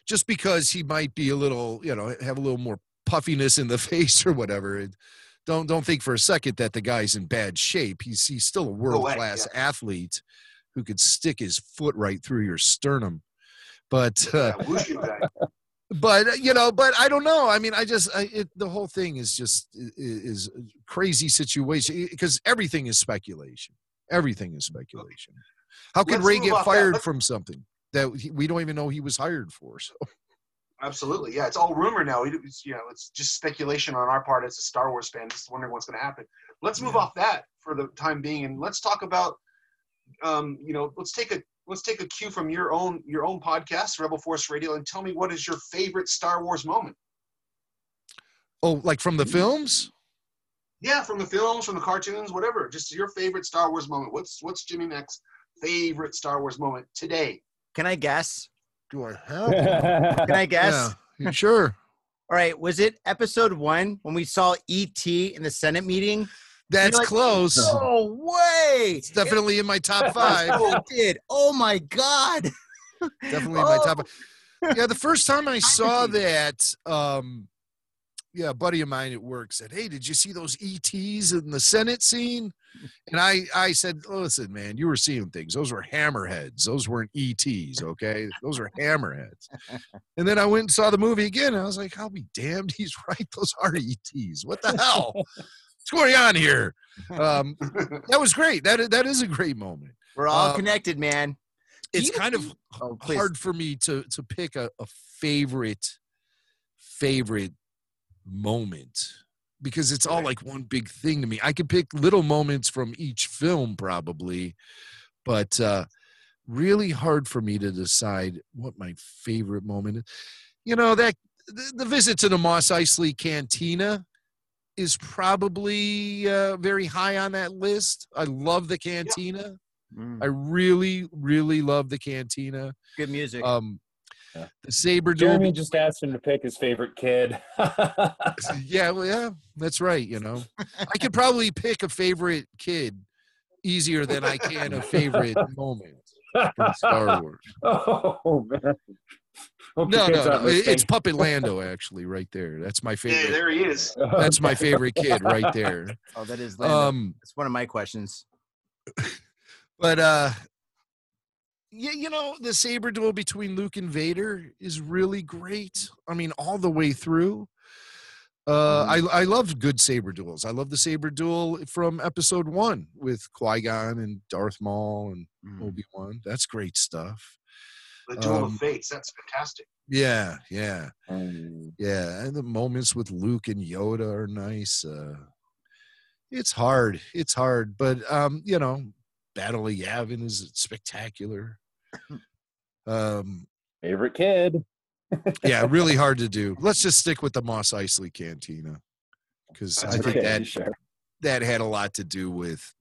just because he might be a little, you know, have a little more puffiness in the face or whatever. It, don't don't think for a second that the guy's in bad shape. He's he's still a world class athlete who could stick his foot right through your sternum. But uh, Yeah, but uh, you know, but I don't know. I mean, I just I, it, the whole thing is just is a crazy situation because everything is speculation. Everything is speculation. How could Let's Ray get fired from something that we don't even know he was hired for? So Absolutely, yeah. It's all rumor now. It- It's you know, it's just speculation on our part as a Star Wars fan, just wondering what's going to happen. Let's move Yeah. off that for the time being, and let's talk about, um, you know, let's take a let's take a cue from your own your own podcast, Rebel Force Radio, and tell me what is your favorite Star Wars moment. oh, like from the films? Yeah, from the films, from the cartoons, whatever. Just your favorite Star Wars moment. What's what's Jimmy Mac's favorite Star Wars moment today? Can I guess? Do I have? Can I guess? Yeah, sure. All right. Was it episode one when we saw ET in the Senate meeting? That's like, close. No way. It's definitely in my top five. It did. Oh my God. definitely in my Oh. top. Yeah, the first time I saw that, um, yeah, a buddy of mine at work said, "Hey, did you see those ETs in the Senate scene?" And I, I said, "Listen, man, you were seeing things. Those were hammerheads. Those weren't ETs. Okay, those are hammerheads." And then I went and saw the movie again. And I was like, "I'll be damned. He's right. Those are ETs. What the hell? What's going on here?" Um, that was great. That that is a great moment. We're all Uh, connected, man. It's kind of Oh, hard for me to to pick a, a favorite favorite moment because it's all like one big thing to me. I could pick little moments from each film probably, but uh really hard for me to decide what my favorite moment is. You know, that the, the visit to the Mos Eisley Cantina is probably uh, very high on that list. I love the cantina. Mm, I really, really love the cantina. good music. Um, Yeah. the saber Jeremy just asked him to pick his favorite kid. Yeah, well, yeah, that's right. You know, I could probably pick a favorite kid easier than I can a favorite moment from Star Wars. oh man. Hope No, no, no. It's listening. Puppet Lando, actually, right there. That's my Yeah, favorite. there he is. That's my favorite kid right there. oh, that is. Lando. Um, That's one of my questions. but uh, yeah, you know, the saber duel between Luke and Vader is really great. I mean, all the way through. Uh, I I love good saber duels. I love the saber duel from Episode One with Qui Gon and Darth Maul and Mm. Obi Wan. That's great stuff. The Duel Um, of Fates. That's fantastic. Yeah, yeah, Um, yeah. And the moments with Luke and Yoda are nice. Uh, it's hard. It's hard, but um, you know, Battle of Yavin is spectacular. Um, favorite kid. yeah, really hard to do. Let's just stick with the Mos Eisley Cantina because I think that sure. that had a lot to do with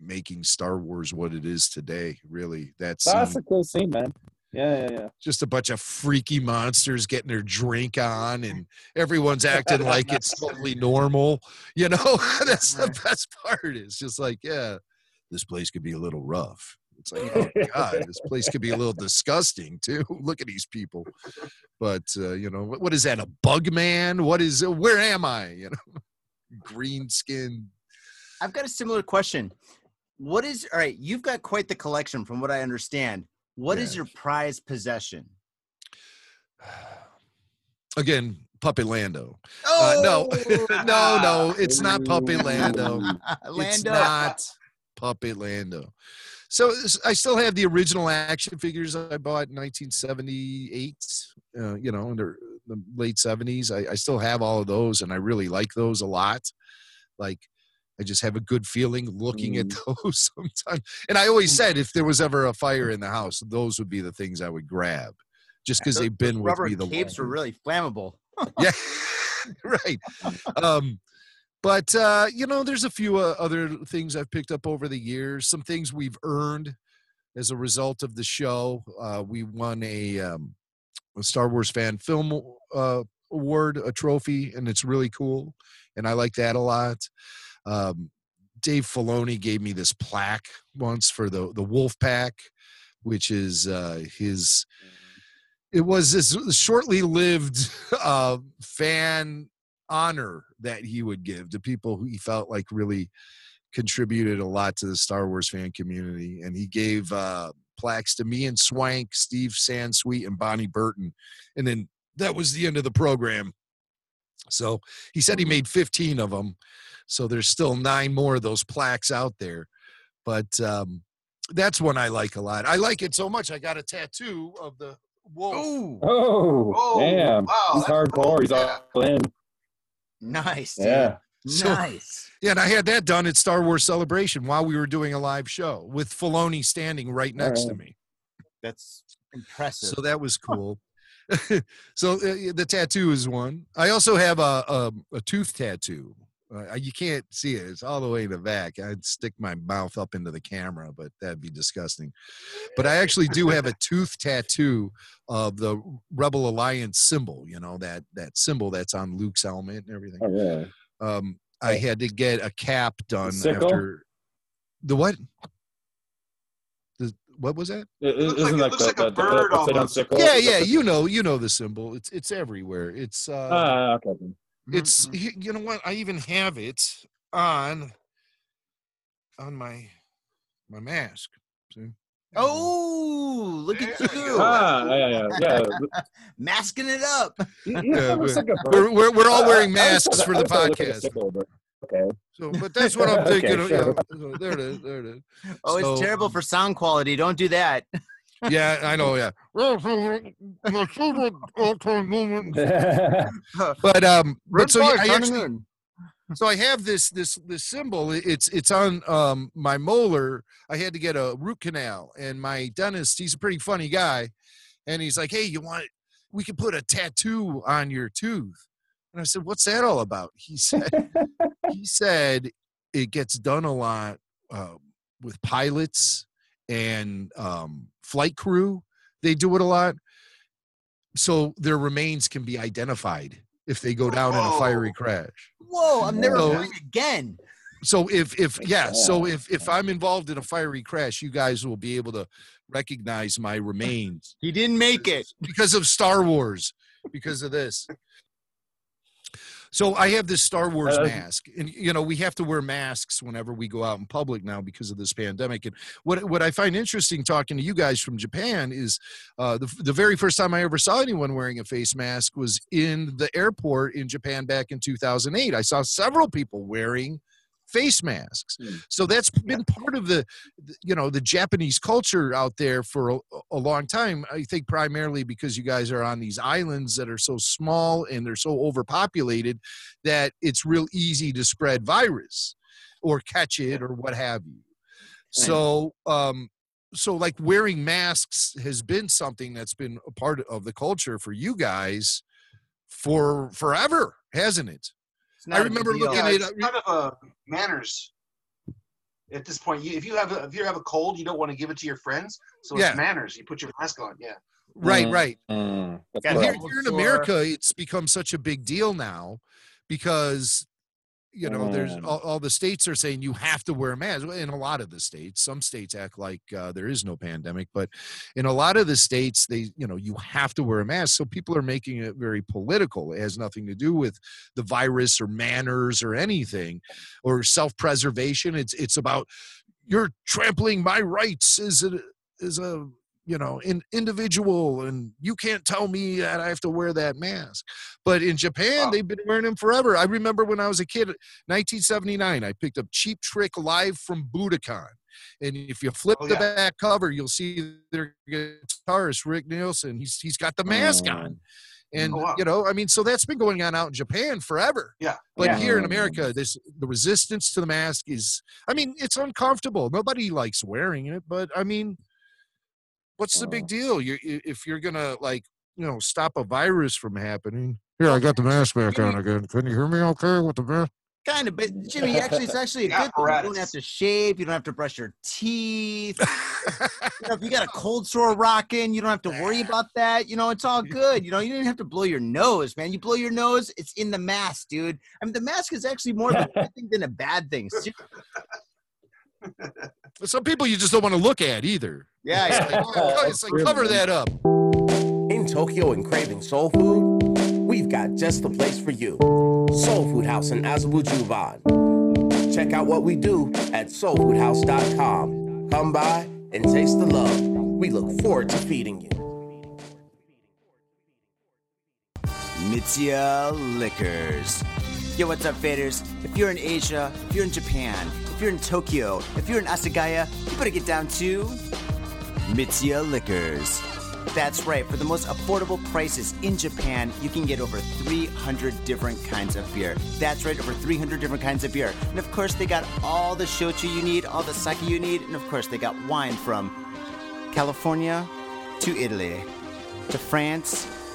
making Star Wars what it is today. Really, that's That's a cool scene, man. Yeah, yeah, yeah. just a bunch of freaky monsters getting their drink on, and everyone's acting like it's totally normal. You know, that's the best part. It's just like, yeah, this place could be a little rough. It's like, oh god, this place could be a little disgusting too. Look at these people. But uh, you know, what, what is that? A bug man? What is? Where am I? You know, green skin. I've got a similar question. What is all right? You've got quite the collection, from what I understand. What is Yeah. your prized possession? Again, Puppy Lando. Uh, no, no, no, it's not Puppy Lando. Lando. It's not Puppy Lando. So I still have the original action figures I bought in 1978. Uh, you know, in the, late 70s. I, I still have all of those, and I really like those a lot. Like, I just have a good feeling looking at those sometimes. And I always said if there was ever a fire in the house, those would be the things I would grab, just because they've been with me the capes were really flammable. yeah right um but uh you know there's a few uh, other things i've picked up over the years some things we've earned as a result of the show. Uh we won a um a star wars fan film uh award a trophy and it's really cool and i like that a lot. Um dave filoni gave me this plaque once for the the wolf pack which is uh his it was this shortly lived uh, fan honor that he would give to people who he felt like really contributed a lot to the Star Wars fan community. And he gave uh, plaques to me and Swank, Steve Sansweet, and Bonnie Burton. And then that was the end of the program. So he said he made 15 of them. So there's still nine more of those plaques out there. But um, that's one I like a lot. I like it so much. I got a tattoo of the wolf. Ooh, Oh, Oh, damn. wow, He's that's hardcore. cool, He's all in. Nice. Dude. Yeah. So- nice. Yeah, and I had that done at Star Wars Celebration while we were doing a live show with Filoni standing right next to me. That's impressive. So that was cool. so uh, the tattoo is one. I also have a a, a tooth tattoo. Uh, you can't see it; it's all the way in the back. I'd stick my mouth up into the camera, but that'd be disgusting. But I actually do have a tooth tattoo of the Rebel Alliance symbol. You know that that symbol that's on Luke's helmet and everything. Oh, really? Um, I had to get a cap done sickle? after the what? The what was that? It, looks isn't like- it looks like a bird upside down Yeah, yeah, you know, you know the symbol. It's it's everywhere. It's uh, Ah, okay. It's Mhm. you know what? I even have it on on my my mask. See? Oh, look at you you. Ah, yeah, yeah, yeah. Masking it up. yeah. Yeah, looks but like a bird. We're we're, we're all wearing I always thought masks that- for the always thought it looked like a podcast. sickle, but- Okay. So, but that's what I'm Okay, thinking. of, sure. yeah, so there it is. There it is. Oh, it's So- terrible for sound quality. Don't do that. Yeah, I know. Yeah, but um, but so yeah, I actually so I have this this this symbol. It's it's on um my molar. I had to get a root canal, and my dentist, he's a pretty funny guy, and he's like, "Hey, you want? We can put a tattoo on your tooth." And I said, "What's that all about?" He said, "He said it gets done a lot uh, with pilots and um, flight crew. They do it a lot, so their remains can be identified if they go down in a fiery crash." Whoa, I'm never So- flying again. So if if yeah, so if if I'm involved in a fiery crash, you guys will be able to recognize my remains He didn't make it. because of Star Wars, because of this. So I have this Star Wars Uh, mask, and you know we have to wear masks whenever we go out in public now because of this pandemic. And what what I find interesting talking to you guys from Japan is uh, the the very first time I ever saw anyone wearing a face mask was in the airport in Japan back in 2008. I saw several people wearing face masks. Hmm. So that's been part of the, the- you know, the Japanese culture out there for a, a long time. I think primarily because you guys are on these islands that are so small and they're so overpopulated that it's real easy to spread virus or catch it or what have you. So, um, so like wearing masks has been something that's been a part of the culture for you guys for forever, hasn't it? It's not I a remember looking Yeah, at it's kind of a manners. At this point, you, if you have a, if you have a cold, you don't want to give it to your friends, so Yeah. it's manners. You put your mask on. Yeah. Right, Mm, right. mm, that's And here, here in. America, it's become such a big deal now because you know there's Mm. all, all the states are saying you have to wear a mask. In a lot of the states, some states act like uh, there is no pandemic, but in a lot of the states, they you know you have to wear a mask. So people are making it very political. It has nothing to do with the virus or manners or anything or self-preservation. It's it's about you're trampling my rights as a as a you know in individual and you can't tell me that i have to wear that mask but in japan Wow. they've been wearing them forever i remember when i was a kid 1979 i picked up cheap trick live from budokan and if you flip Oh, the yeah. back cover you'll see their guitarist rick nielsen he's he's got the mask Mm. on and Oh, wow. you know i mean so that's been going on out in japan forever Yeah. but Yeah. here in america this the resistance to the mask is i mean it's uncomfortable nobody likes wearing it but i mean what's the big Uh. deal you if you're gonna like you know stop a virus from happening here i got the mask back on again can you hear me okay with the mask Kind of, but Jimmy, actually, it's actually a The good thing. You don't have to shave. You don't have to brush your teeth. You know, if you got a cold sore rocking, you don't have to worry about that. You know, it's all good. You know, you don't even have to blow your nose, man. You blow your nose, it's in the mask, dude. I mean, the mask is actually more of a good thing than a bad thing. Ser- some people you just don't want to look at either Yeah, it's like, oh, it's like cover that up In Tokyo and craving soul food, we've got just the place for you. Soul Food House in Azabujuban. Check out what we do at soulfoodhouse.com. Come by and taste the love. We look forward to feeding you. Mitsuya Liquors. Yo, what's up, faders? If you're in Asia, if you're in Japan, if you're in Tokyo, if you're in Asagaya, you better get down to Mitsuya Liquors. That's right, for the most affordable prices in Japan, you can get over 300 different kinds of beer. That's right, over 300 different kinds of beer. And of course, they got all the shochu you need, all the sake you need, and of course, they got wine from California to Italy to France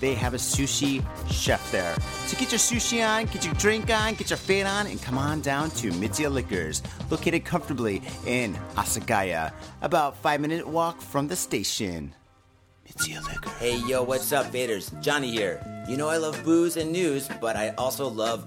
they have a sushi chef there. So get your sushi on, get your drink on, get your fade on, and come on down to Mitsuya Liquors, located comfortably in Asagaya, about five minute walk from the station. Mitsuya Liquors. Hey yo, what's up, Vaders? Johnny here. You know I love booze and news, but I also love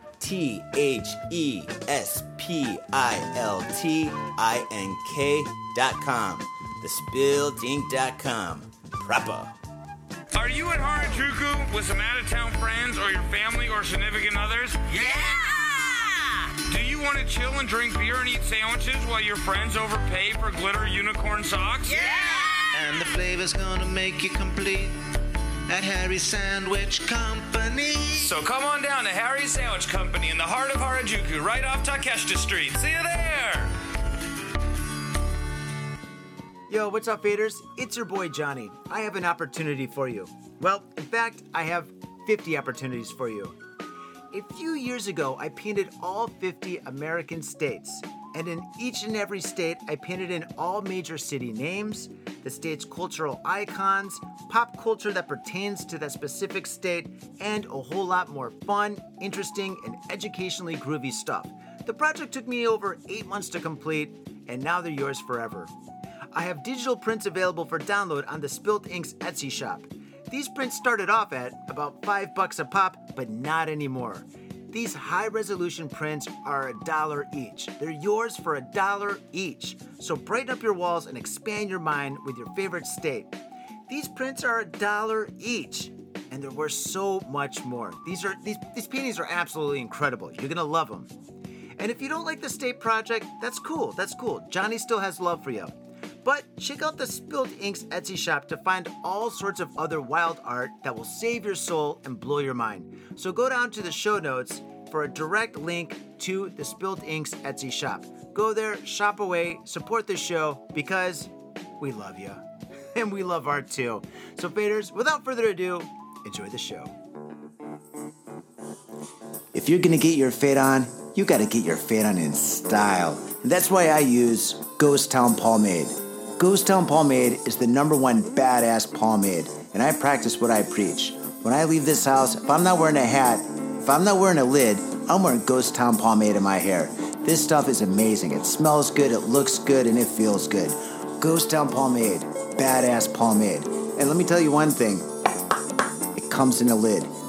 T H E S P I L T I N K dot com. Thespiltink.com. Proper. Are you at Harajuku with some out of town friends or your family or significant others? Yeah! Do you want to chill and drink beer and eat sandwiches while your friends overpay for glitter unicorn socks? Yeah! And the flavor's gonna make you complete at Harry's Sandwich Company. So come on down to Harry's Sandwich Company in the heart of Harajuku, right off Takeshita Street. See you there! Yo, what's up, faders? It's your boy Johnny. I have an opportunity for you. Well, in fact, I have 50 opportunities for you. A few years ago, I painted all 50 American states. And in each and every state, I painted in all major city names, the state's cultural icons, pop culture that pertains to that specific state, and a whole lot more fun, interesting, and educationally groovy stuff. The project took me over eight months to complete, and now they're yours forever. I have digital prints available for download on the Spilt Inks Etsy shop. These prints started off at about 5 bucks a pop, but not anymore. These high resolution prints are a dollar each. They're yours for a dollar each. So brighten up your walls and expand your mind with your favorite state. These prints are a dollar each and they're worth so much more. These are these these paintings are absolutely incredible. You're to love them. And if you don't like the state project, that's cool. That's cool. Johnny still has love for you. But check out the Spilt Inks Etsy shop to find all sorts of other wild art that will save your soul and blow your mind. So go down to the show notes for a direct link to the Spilt Inks Etsy shop. Go there, shop away, support the show because we love you. And we love art too. So, faders, without further ado, enjoy the show. If you're gonna get your fade on, you gotta get your fade on in style. And that's why I use Ghost Town Pomade. Ghost Town Pomade is the number one badass pomade, and I practice what I preach. When I leave this house, if I'm not wearing a hat, if I'm not wearing a lid, I'm wearing Ghost Town Pomade in my hair. This stuff is amazing. It smells good, it looks good, and it feels good. Ghost Town Pomade, badass pomade. And let me tell you one thing it comes in a lid.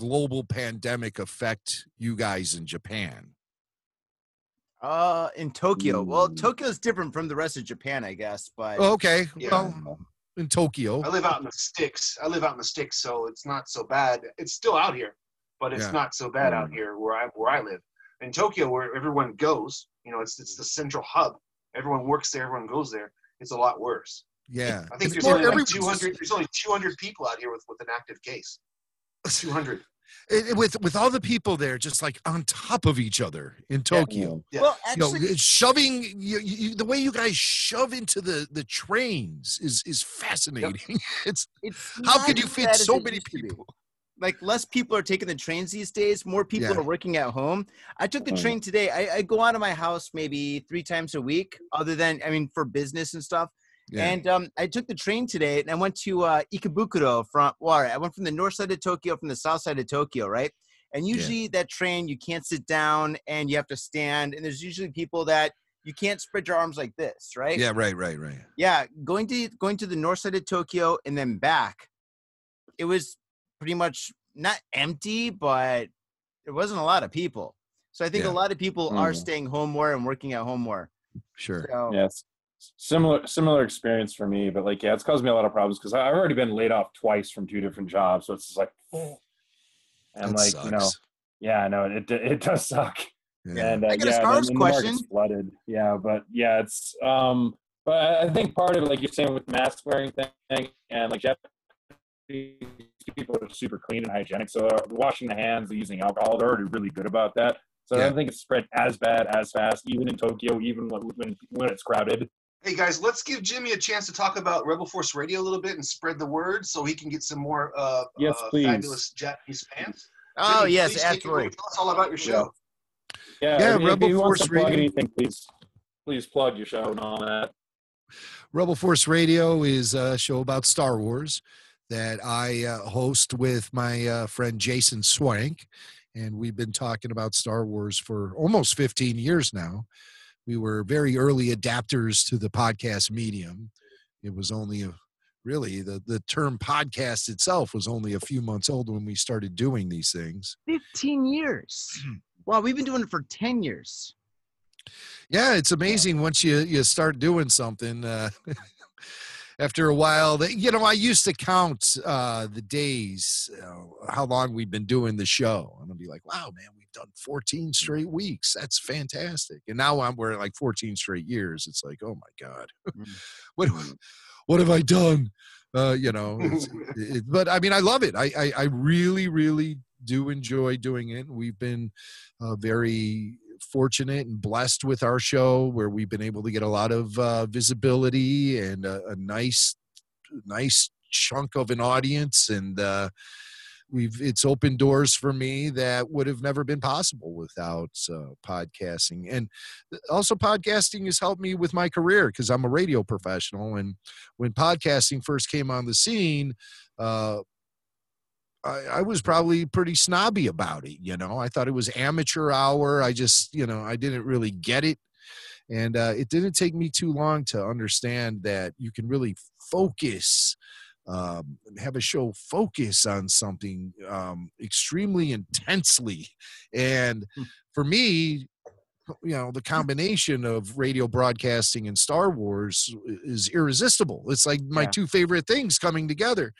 global pandemic affect you guys in Japan? Uh, in Tokyo. Well, Mm. Tokyo is different from the rest of Japan, I guess. But Oh, okay, Yeah. well, in Tokyo. I live out in the sticks. I live out in the sticks, so it's not so bad. It's still out here, but it's Yeah. not so bad out Mm. here where I where I live. In Tokyo, where everyone goes, you know, it's it's the central hub. Everyone works there. Everyone goes there. It's a lot worse. Yeah, I think It's there's only like 200. There's only 200 people out here with with an active case. 200. it- it- with with all the people there just like on top of each other in Tokyo. Yeah. well, You know, actually, shoving you, you, the way you guys shove into the the trains is is fascinating. It's it's how not could you fit so many used to be. people? Like less people are taking the trains these days. More people Yeah. are working at home. I took the Mm. train today. I, I go out of my house maybe three times a week, other than I mean for business and stuff. Yeah. And um, I took the train today, and I went to uh, Ikebukuro from. Well, all right, I went from the north side of Tokyo, from the south side of Tokyo, right? And usually that train, you can't sit down and you have to stand. And there's usually people that you can't spread your arms like this, right? yeah, right, right, right. yeah going to going to the north side of tokyo and then back it was pretty much not empty but there wasn't a lot of people so i think Yeah. a lot of people are Mhm. staying home more and working at home more Sure. so Yes. Similar similar experience for me, but like yeah, it's caused me a lot of problems because I've already been laid off twice from two different jobs. So it's just like and That like, you know, yeah, I know it it does suck. Yeah. And uh, I yeah, Stars then the market's flooded. Yeah, but yeah, it's um but I- I think part of it, like you're saying with mask wearing thing and like Japanese people are super clean and hygienic. So uh, washing the hands, using alcohol, they're already really good about that. So I don't think it's spread as bad as fast, even in Tokyo, even when when, when it's crowded. Hey guys, let's give Jimmy a chance to talk about Rebel Force Radio a little bit and spread the word so he can get some more uh, Yes, uh, please. fabulous Japanese fans. oh Jimmy, yes please take it away. absolutely Tell us all about your show. Yeah, Yeah, if, if Rebel you want to Force plug Radio. anything, please please plug your show and all that. Rebel Force Radio is a show about Star Wars that I uh, host with my uh, friend Jason Swank. And we've been talking about Star Wars for almost 15 years now. We were very early adapters to the podcast medium. It was only a really the, the term podcast itself was only a few months old when we started doing these things. 15 years wow we've been doing it for 10 years yeah it's amazing once you you start doing something uh after a while that you know i used to count uh the days know, how long we've been doing the show and i'll be like wow man done 14 straight weeks. That's fantastic. And now i'm we're like 14 straight years. It's like oh my god. Mm. what what have i done? Uh you know it's, it, but i mean i love it. I, I i really really do enjoy doing it. We've been uh, very fortunate and blessed with our show where we've been able to get a lot of uh, visibility and a, a nice nice chunk of an audience. And uh, we've it's opened doors for me that would have never been possible without uh, podcasting and also podcasting has helped me with my career because i'm a radio professional and when podcasting first came on the scene uh, I, I was probably pretty snobby about it. You know, I thought it was amateur hour. I just, you know, I didn't really get it. And uh, it didn't take me too long to understand that you can really focus, um, have a show focus on something um, extremely intensely. And for me, you know, the combination of radio broadcasting and Star Wars is irresistible. It's like my Yeah. two favorite things coming together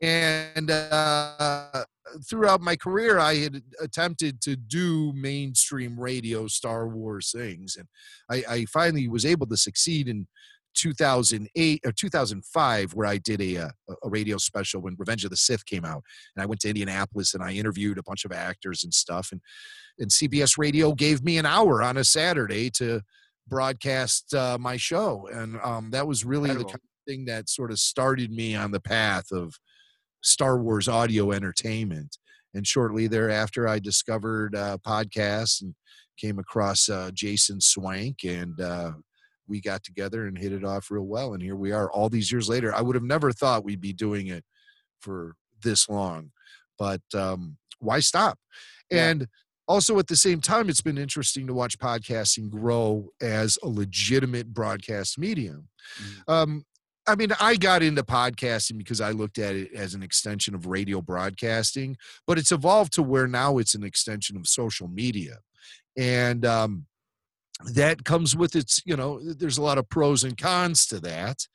and uh, throughout my career i had attempted to do mainstream radio star wars things and i, I finally was able to succeed in 2008 or 2005 where i did a, a, a radio special when revenge of the sith came out and i went to indianapolis and i interviewed a bunch of actors and stuff and and cbs radio gave me an hour on a saturday to broadcast uh, my show and um, that was really the kind of thing that sort of started me on the path of Star Wars audio entertainment. And shortly thereafter, I discovered uh, podcasts and came across uh, Jason Swank, and uh, we got together and hit it off real well. And here we are, all these years later. I would have never thought we'd be doing it for this long, but um, why stop? Yeah. And also at the same time, it's been interesting to watch podcasting grow as a legitimate broadcast medium. Mhm. Um, I mean, I got into podcasting because I looked at it as an extension of radio broadcasting, but it's evolved to where now it's an extension of social media. And um, that comes with its, you know, there's a lot of pros and cons to that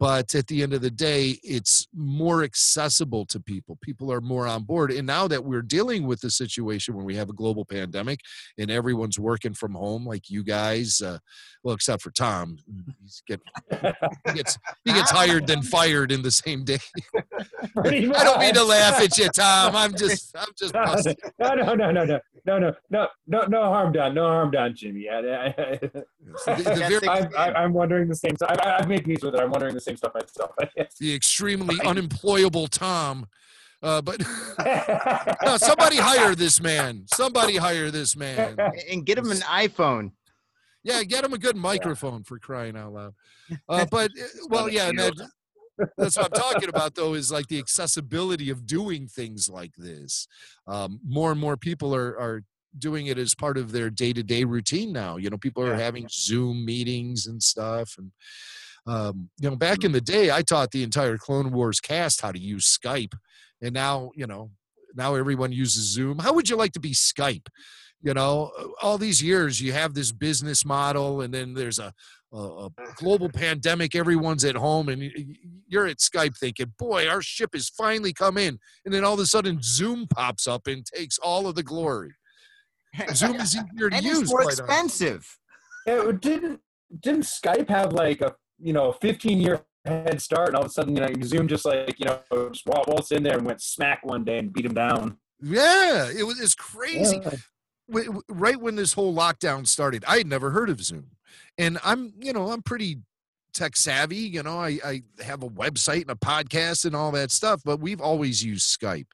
but at the end of the day it's more accessible to people people are more on board and now that we're dealing with the situation where we have a global pandemic and everyone's working from home like you guys uh, well except for tom he's get, he gets he gets hired then fired in the same day i don't mean to laugh at you tom i'm just i'm just busting. no, no, no, no, no, no, no, no, no, no harm done, no harm done, Jimmy. I, I, So the- the very- I, I'm wondering the same. I, I've made peace with it. I'm wondering the same stuff myself. The extremely unemployable tom uh, but no, somebody hire this man somebody hire this man and get him an iPhone. Yeah, get him a good microphone for crying out loud. Uh, but uh, well, yeah, that, that's what I'm talking about. Though is like the accessibility of doing things like this. Um, more and more people are are doing it as part of their day to day routine now. You know, people are Yeah. having Zoom meetings and stuff, and um, you know, back in the day, I taught the entire Clone Wars cast how to use Skype, and now you know, now everyone uses Zoom. How would you like to be Skype? You know, all these years you have this business model, and then there's a a, a global pandemic. Everyone's at home, and y- y- you're at Skype thinking, "Boy, our ship has finally come in." And then all of a sudden, Zoom pops up and takes all of the glory. Zoom is easier to and use. it's more expensive. Yeah, didn't didn't Skype have like a you know 15 year head start, and all of a sudden you know Zoom just like you know just wal- waltzed in there and went smack one day and beat him down. Yeah, it was it's crazy. Yeah. Right when this whole lockdown started, I had never heard of Zoom, and I'm you know I'm pretty tech savvy. You know, I I have a website and a podcast and all that stuff, but we've always used Skype,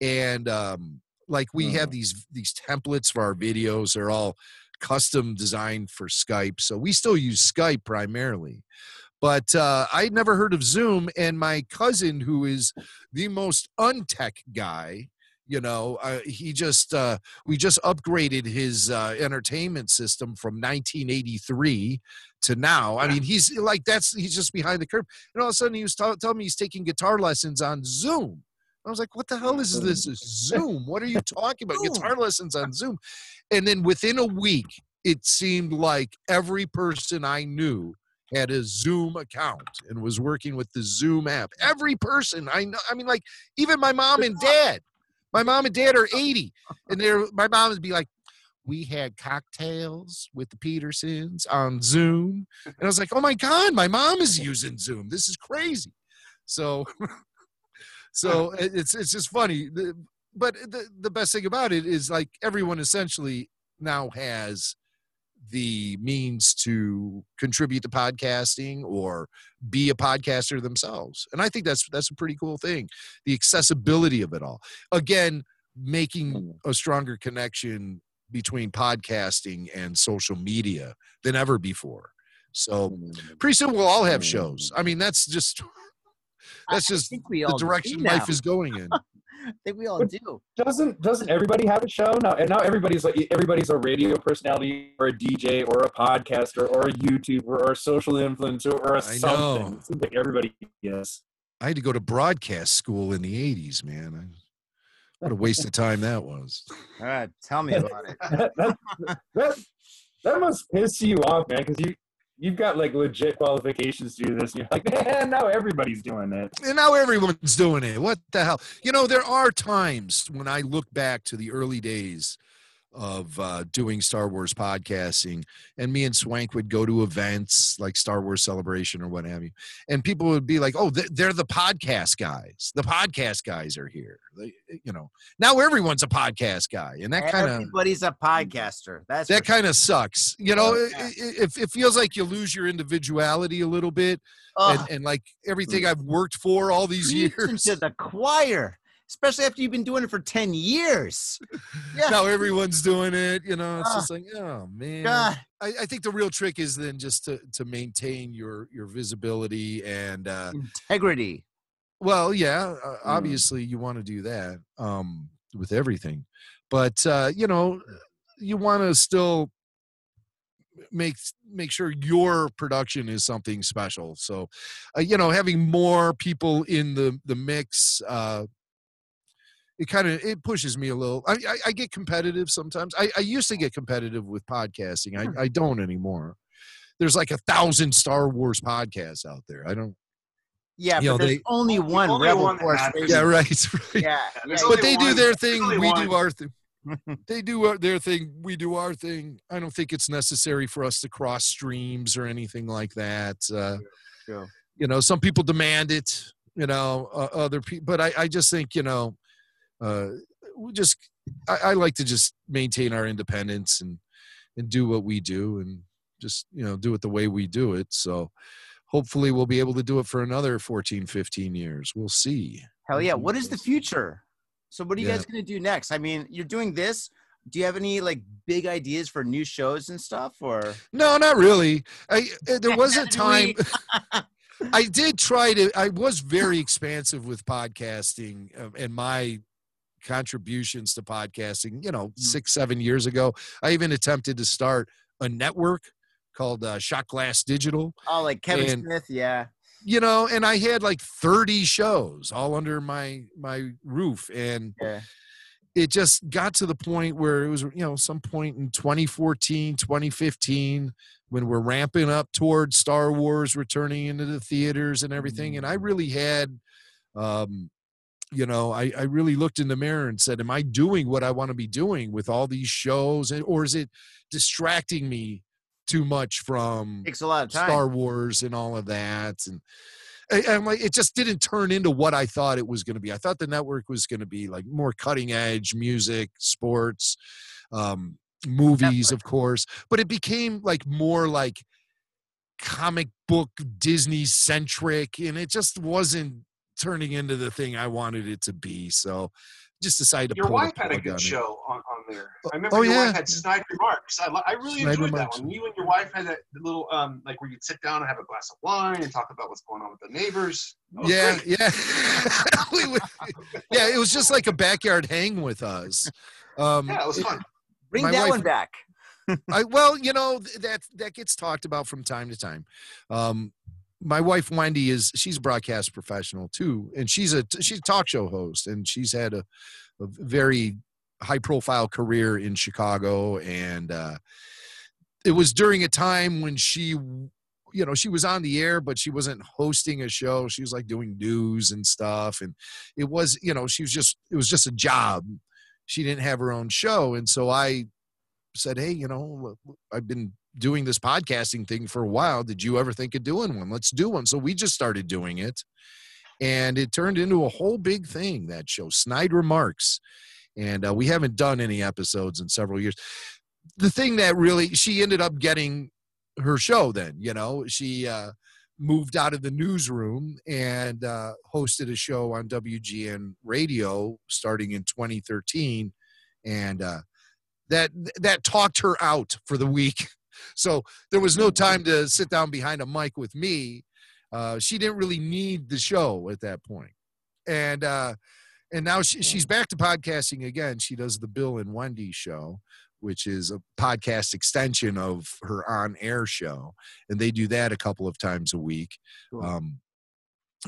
and um, like we have these these templates for our videos. They're all custom designed for Skype, so we still use Skype primarily. But uh, I'd never heard of Zoom, and my cousin, who is the most untech guy, you know uh, he just uh, we just upgraded his uh, entertainment system from 1983 to now i mean he's like that's he's just behind the curve and all of a sudden he was t- telling me he's taking guitar lessons on zoom i was like what the hell is this mm-hmm. zoom what are you talking about guitar lessons on zoom and then within a week it seemed like every person i knew had a Zoom account and was working with the Zoom app. Every person I know, I mean, like even my mom and dad. My mom and dad are 80, and they're my mom would be like, "We had cocktails with the Petersons on Zoom," and I was like, "Oh my god, my mom is using Zoom. This is crazy." So, so it's it's just funny. But the the best thing about it is like everyone essentially now has the means to contribute to podcasting or be a podcaster themselves. And i think that's that's a pretty cool thing the accessibility of it all. Again making mm-hmm. a stronger connection between podcasting and social media than ever before. So mm-hmm. pretty soon we'll all have shows. Mm-hmm. I mean that's just that's I just think we the all do direction life is going in I think we all But- do. Doesn't doesn't everybody have a show now? And now everybody's like everybody's a radio personality or a DJ or a podcaster or a YouTuber or a social influencer or a I something. know. It seems like everybody yes. i had to go to broadcast school in the 80s man I, what a waste of time that was All right, tell me about it. that, that, that, that must piss you off, man, because you you've got like legit qualifications to do this. You're like, man, now everybody's doing it. and now everyone's doing it. What the hell? You know, there are times when I look back to the early days of uh, doing Star Wars podcasting, and me and Swank would go to events like Star Wars Celebration or what have you, and people would be like, "Oh, they're the podcast guys. The podcast guys are here." They, eh, you know, now everyone's a podcast guy, and that kind of Everybody's a mm. podcaster. That's that kind of sucks. You know, Oh, it, yeah. Eh, it, it feels like you lose your individuality a little bit, and, and like everything mm. I've worked for all these preaching years. to the choir, especially after you've been doing it for ten years. Yeah. now everyone's doing it. You know, it's Ah. just like, oh man. God, I, I think the real trick is then just to to maintain your your visibility and uh, integrity. well, yeah, uh, Mm. obviously you want to do that um, with everything, but uh, you know, you want to still make make sure your production is something special. So, uh, you know, having more people in the the mix, uh, it kind of it pushes me a little. I, I, I get competitive sometimes. I, I used to get competitive with podcasting. I, I don't anymore. There's like a thousand Star Wars podcasts out there. I don't. Yeah, You but know, there's they- only one only Rebel one Force Yeah, right. right. Yeah, yeah. But only they do their thing. We one. do our thing. they do our, their thing. We do our thing. I don't think it's necessary for us to cross streams or anything like that. Uh, Sure. You know, some people demand it. You know, uh, other people, but I, I just think you know, uh, we just I, I like to just maintain our independence and and do what we do and just you know do it the way we do it. So hopefully we'll be able to do it for another 14, 15 years. We'll see. Hell yeah! What is the future? So what are you Yeah. guys gonna do next? I mean, you're doing this. Do you have any like big ideas for new shows and stuff? Or No, not really. I uh, there was a time. I did try to. I was very expansive with podcasting uh, and my contributions to podcasting. You know, Mm-hmm. six seven years ago, I even attempted to start a network called uh, Shot Glass Digital. oh, like Kevin And- Smith? Yeah. You know, and I had like thirty shows all under my my roof, and Yeah. it just got to the point where it was you know some point in 2014 2015 when we're ramping up towards star wars returning into the theaters and everything and i really had um you know I, I really looked in the mirror and said am i doing what i want to be doing with all these shows and, or is it distracting me too much from Takes a lot of time. Star Wars and all of that, and I- I'm like, it just didn't turn into what I thought it was going to be. I thought the network was going to be like more cutting edge music, sports, um, movies, of course, but it became like more like comic book Disney centric, and it just wasn't turning into the thing I wanted it to be. So just decided to Your pull wife had a good on show on, on there. I remember oh, your yeah. wife had snide remarks. I, I really Snide enjoyed remarks. that one. You and your wife had that little um like where you'd sit down and have a glass of wine and talk about what's going on with the neighbors. Yeah, great. yeah. We would- yeah, it was just like a backyard hang with us. Um, Yeah, it was fun. Bring that wife- one back. I, well, you know that that gets talked about from time to time. Um, my wife Wendy is she's a broadcast professional too, and she's a she's a talk show host, and she's had a, a very high profile career in Chicago, and uh, it was during a time when she you know she was on the air but she wasn't hosting a show. She was like doing news and stuff and it was you know she was just it was just a job. She didn't have her own show and so i said hey you know i've been doing this podcasting thing for a while did you ever think of doing one? Let's do one. So we just started doing it and it turned into a whole big thing that show snide remarks. And uh, we haven't done any episodes in several years. The thing that really she ended up getting her show then you know? She uh moved out of the newsroom and uh hosted a show on wgn radio starting in 2013 and uh that that talked her out for the week so there was no time to sit down behind a mic with me uh she didn't really need the show at that point and uh and now she, she's back to podcasting again she does the bill and wendy show which is a podcast extension of her on air show. And they do that a couple of times a week. Um,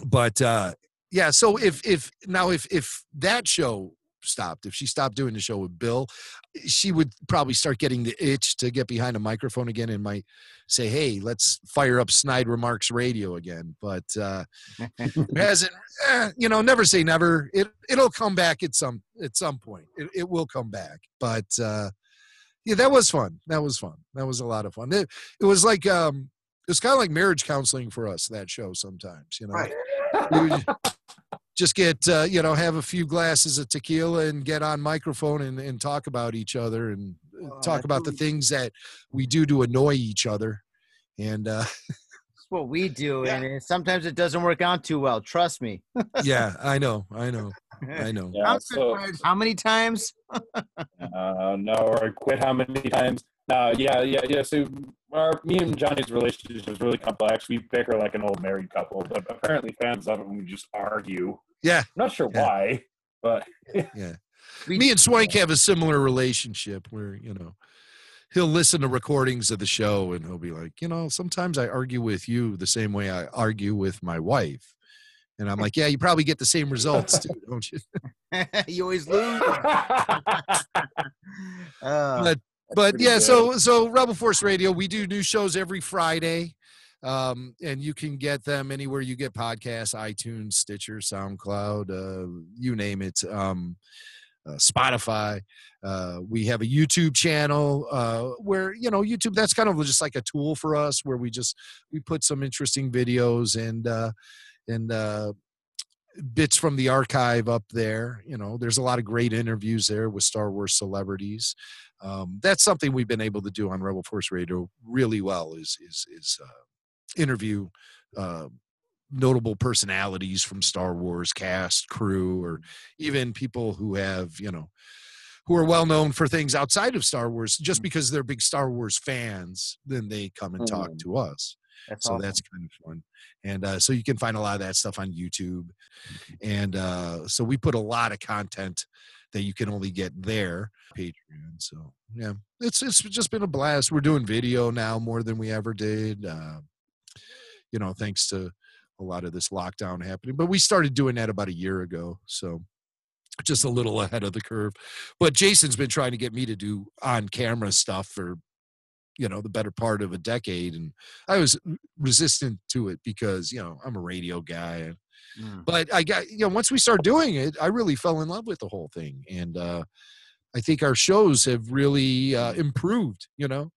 but uh, yeah, so if, if now, if, if that show stopped, if she stopped doing the show with Bill, she would probably start getting the itch to get behind a microphone again and might say, Hey, let's fire up Snide Remarks Radio again. But uh, hasn't, eh, you know, never say never. It, it'll come back at some, at some point. It, it will come back. But, uh, yeah, that was fun. That was fun. That was a lot of fun. It, it was like um, it's kind of like marriage counseling for us. That show sometimes, you know, Right. We would just get uh, you know have a few glasses of tequila and get on microphone and, and talk about each other and uh, Oh, talk about the we- things that we do to annoy each other. And uh, That's what we do, Yeah. and it- sometimes it doesn't work out too well. Trust me. yeah, I know, I know, I know. Yeah, I'm so, how many times? uh, no, or quit how many times? No, yeah, yeah, yeah. So our me and Johnny's relationship is really complex. We bicker like an old married couple, but apparently fans of it when we just argue. Yeah, I'm not sure Yeah. why, but yeah. We- Me and Swank have a similar relationship where you know he'll listen to recordings of the show and he'll be like, you know, sometimes I argue with you the same way I argue with my wife. And I'm like, yeah, you probably get the same results, too, don't you? you always lose. Uh, but but yeah, good. so so Rebel Force Radio, we do new shows every Friday. Um, and you can get them anywhere you get podcasts, iTunes, Stitcher, SoundCloud, uh, you name it. Um, uh, Spotify. Uh, we have a YouTube channel uh, where you know YouTube. That's kind of just like a tool for us, where we just we put some interesting videos and uh, and uh, bits from the archive up there. You know, there's a lot of great interviews there with Star Wars celebrities. Um, that's something we've been able to do on Rebel Force Radio really well. Is is is uh, interview uh, notable personalities from Star Wars cast, crew, or even people who have you know who are well known for things outside of Star Wars. Just because they're big Star Wars fans, then they come and talk Mm. to us that's so awesome. that's kind of fun. And uh, so you can find a lot of that stuff on youtube. And uh, so we put a lot of content that you can only get there patreon so yeah. It's it's just been a blast. We're doing video now more than we ever did uh, you know thanks to a lot of this lockdown happening but we started doing that about a year ago so just a little ahead of the curve. But jason's been trying to get me to do on camera stuff for you know the better part of a decade and i was resistant to it because you know i'm a radio guy Mm. but i got you know once we started doing it i really fell in love with the whole thing and uh i think our shows have really uh improved you know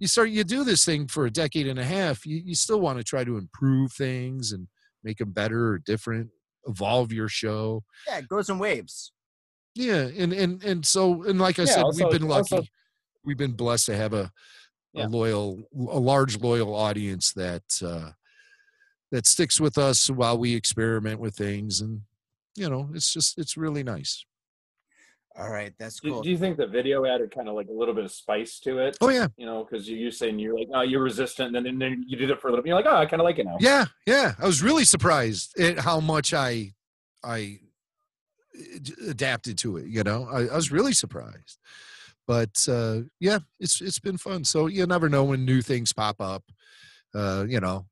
you start you do this thing for a decade and a half you, you still want to try to improve things and make them better or different evolve your show yeah, it goes in waves. yeah and and and so and like i Yeah, said also- we've been lucky also- we've been blessed to have a Yeah. a loyal a large loyal audience that uh that sticks with us while we experiment with things and you know it's just it's really nice All right, that's Do, cool. do you think the video added kind of like a little bit of spice to it? oh yeah You know, because you, you're saying you're like, oh, you're resistant, and then, then you did it for a little bit. You're like, oh, I kind of like it now. yeah yeah i was really surprised at how much i i uh, adapted to it you know i, I was really surprised but uh yeah it's it's been fun so you never know when new things pop up uh you know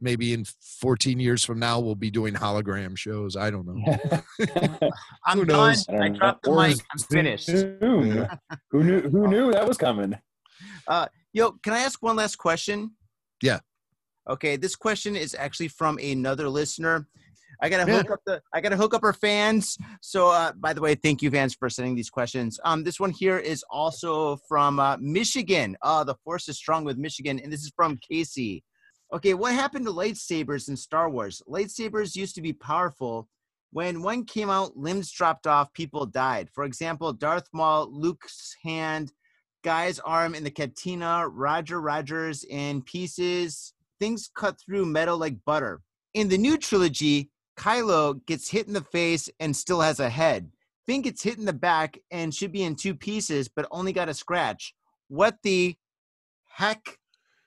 maybe in 14 years from now we'll be doing hologram shows i don't know I'm who done. knows? I dropped the Or mic. I'm finished. Who knew? Who knew that was coming? Yo, can I ask one last question? Yeah. Okay, this question is actually from another listener. I gotta hook up the I gotta hook up our fans. So uh, by the way, thank you fans for sending these questions. Um, this one here is also from uh, Michigan. Uh, the force is strong with Michigan, and this is from Casey. Okay, what happened to lightsabers in Star Wars? Lightsabers used to be powerful. When one came out, limbs dropped off, people died. For example, Darth Maul, Luke's hand, Guy's arm in the cantina, Roger Rogers in pieces. Things cut through metal like butter. In the new trilogy, Kylo gets hit in the face and still has a head. Finn gets hit in the back and should be in two pieces, but only got a scratch. What the heck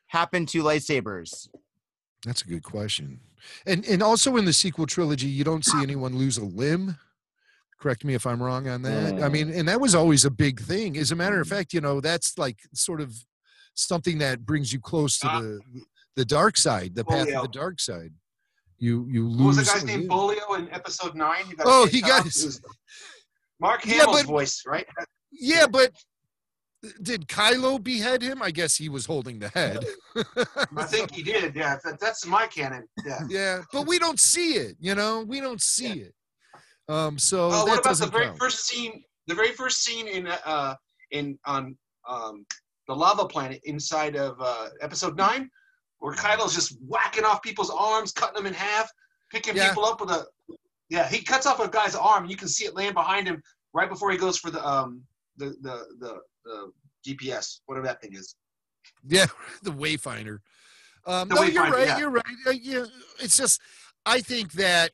happened to lightsabers? That's a good question. And and also in the sequel trilogy, you don't see anyone lose a limb. Correct me if I'm wrong on that. I Mm. mean, and that was always a big thing. As a matter of fact, you know, that's like sort of something that brings you close to Ah. the the dark side, the path of the dark side. You you What was lose. the guy's name? Boolio in episode nine. Oh, he got his- was Mark Yeah, Hamill's but- voice, right? Yeah, but did Kylo behead him? I guess he was holding the head. I think he did. Yeah, that, that's my canon. Yeah. yeah, but we don't see it. You know, we don't see it. Um, so Oh, that what about the very count. first scene? The very first scene in uh in on um the lava planet inside of uh episode nine, where Kylo's just whacking off people's arms, cutting them in half, picking Yeah. people up with a yeah. He cuts off a guy's arm, and you can see it laying behind him right before he goes for the um the the the, the GPS, whatever that thing is. Yeah, the Wayfinder. Um, The no, you're right. yeah. You're right. Uh, yeah, it's just I think that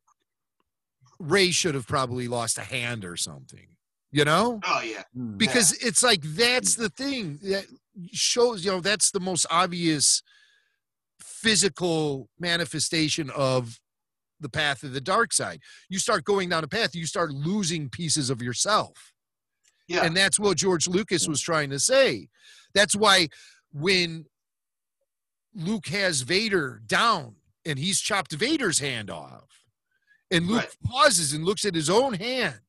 Rey should have probably lost a hand or something. You know, Oh yeah. because it's like that's the thing that shows. You know, that's the most obvious physical manifestation of the path of the dark side. You start going down a path, you start losing pieces of yourself. Yeah. And that's what George Lucas was trying to say. That's why when Luke has Vader down and he's chopped Vader's hand off, and Luke Right. pauses and looks at his own hand,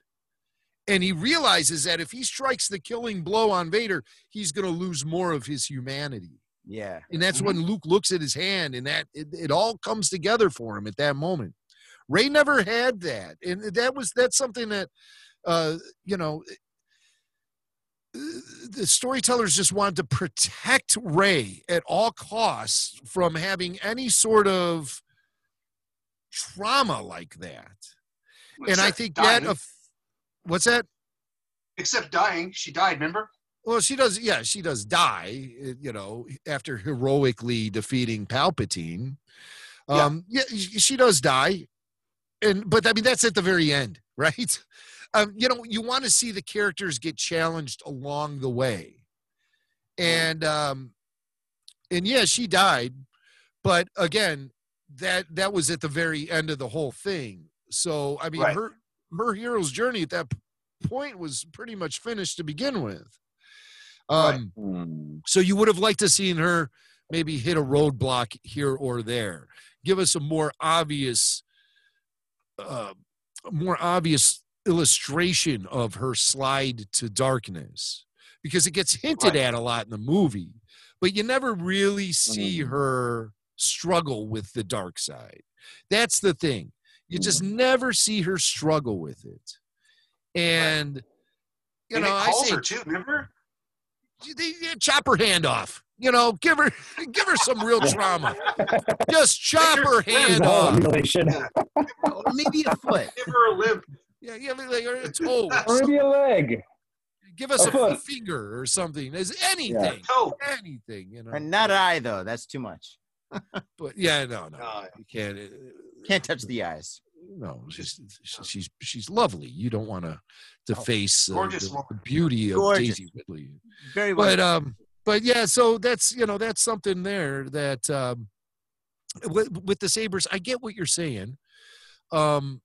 and he realizes that if he strikes the killing blow on Vader, he's going to lose more of his humanity. Yeah. And that's when Luke looks at his hand, and that it, it all comes together for him at that moment. Rey never had that, and that was that's something that uh, you know the storytellers just wanted to protect Rey at all costs from having any sort of trauma like that. And I think dying. that of what's that? except dying, she died. Remember? Well, she does. Yeah, she does die. uh, You know, after heroically defeating Palpatine. Yeah. Um, yeah, sh- she does die, and but I mean that's at the very end, right? Um, you know, you want to see the characters get challenged along the way, and um, and yeah, she died, but again, that that was at the very end of the whole thing. So I mean, Right. her her hero's journey at that point was pretty much finished to begin with. Right. Um, Hmm. so you would have liked to seen her maybe hit a roadblock here or there. Give us a more obvious, uh, more obvious illustration of her slide to darkness, because it gets hinted Right. at a lot in the movie, but you never really see Mhm. her struggle with the dark side. That's the thing. You just Mm-hmm. never see her struggle with it, and you and know it I calls say her too. Remember? They, they chop her hand off. You know, give her give her some real trauma. Just chop her hand No, off. mutilation. Maybe a foot. Give her a limp. Yeah, yeah, like or a toe. or Or maybe a leg. Give us a a, foot. finger or something. As anything, No. anything. You know. And not an eye though. That's too much. But yeah, no, no, Uh, you can't. uh, Can't touch the eyes. No, she's she's she's lovely. You don't want to deface uh, Gorgeous the, the beauty of Gorgeous. Daisy Ridley. Very well. but um but yeah so that's you know that's something there that um with, with the sabers i get what you're saying um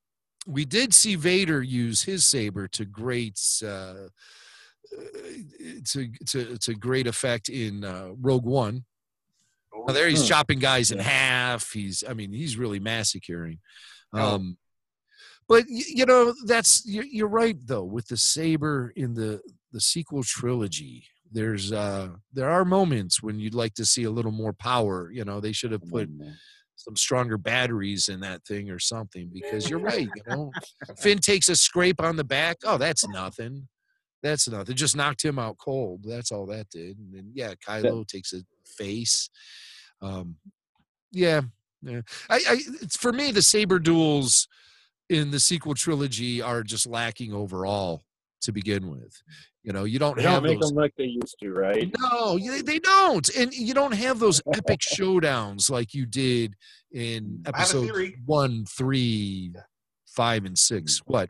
we did see vader use his saber to great uh to, to to great effect in uh, Rogue One. oh, there he's Hmm. chopping guys in half. He's I mean he's really massacring. Oh. Um, but y- you know that's you're, you're right though with the saber in the the sequel trilogy. There's uh there are moments when you'd like to see a little more power. You know they should have put some stronger batteries in that thing or something because you're right. You know Finn takes a scrape on the back. Oh, that's nothing. That's nothing. Just knocked him out cold. That's all that did. And then yeah, Kylo takes a face. Um, yeah, yeah. I, I for me the saber duels in the sequel trilogy are just lacking overall to begin with. You know, you don't They have don't make those. them like they used to, right? No, you- they don't, and you don't have those epic showdowns like you did in I have a episode one, three, five, and six. Hmm. What?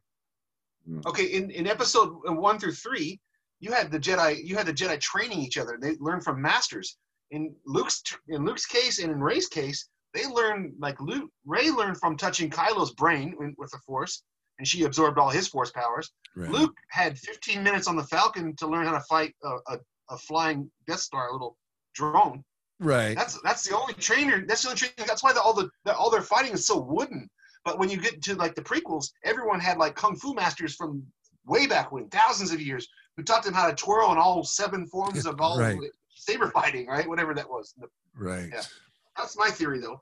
Hmm. Okay, in, in episode uh, one through three, you had the Jedi. You had the Jedi training each other. They learned from masters. In Luke's in Luke's case and in Rey's case, they learned like Luke. Rey learned from touching Kylo's brain with- with the Force, and she absorbed all his Force powers. Right. Luke had 15 minutes on the Falcon to learn how to fight a, a, a flying Death Star, a little drone. Right. That's that's the only trainer. That's the only training. That's why the, all the, the all their fighting is so wooden. But when you get to like the prequels, everyone had like kung fu masters from way back when, thousands of years, who taught them how to twirl in all seven forms of all Right. saber fighting, right? Whatever that was. Right. Yeah. That's my theory, though.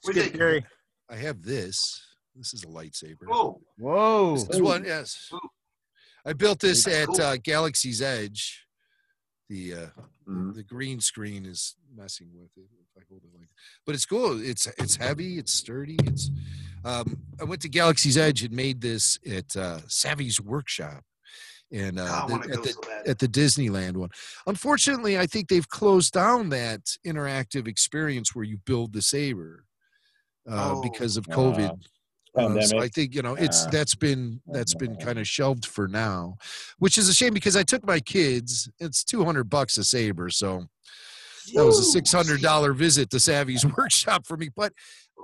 It's What do you good think? theory. I have this. This is a lightsaber. Whoa. Whoa. This is one. Yes. Ooh. I built this at cool. uh, Galaxy's Edge. The uh, Mhm. the green screen is messing with it. If I hold it like, but it's cool. It's it's heavy. It's sturdy. It's. Um, I went to Galaxy's Edge and made this at uh, Savi's workshop, and uh, the- at the at the Disneyland one. Unfortunately, I think they've closed down that interactive experience where you build the saber uh, Oh. because of COVID. Uh, so I think you know it's that's been that's been kind of shelved for now, which is a shame because I took my kids. It's two hundred bucks a saber, so that was a six hundred dollar visit to Savi's workshop for me. But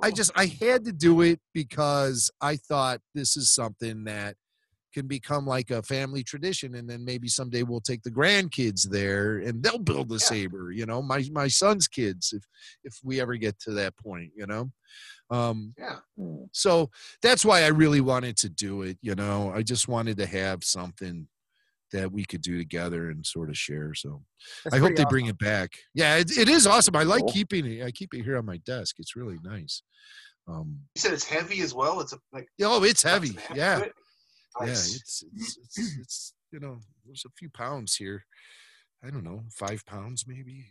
I just I had to do it because I thought this is something that can become like a family tradition and then maybe someday we'll take the grandkids there and they'll build the saber you know my my son's kids if if we ever get to that point you know um Yeah. so that's why i really wanted to do it you know i just wanted to have something that we could do together and sort of share so That's i hope pretty they bring it back yeah it, it is awesome i like Cool. keeping it i keep it here on my desk it's really nice um You said it's heavy as well. It's a, like oh it's heavy some heft to yeah it. Yeah it's, it's it's it's you know there's a few pounds here i don't know five pounds maybe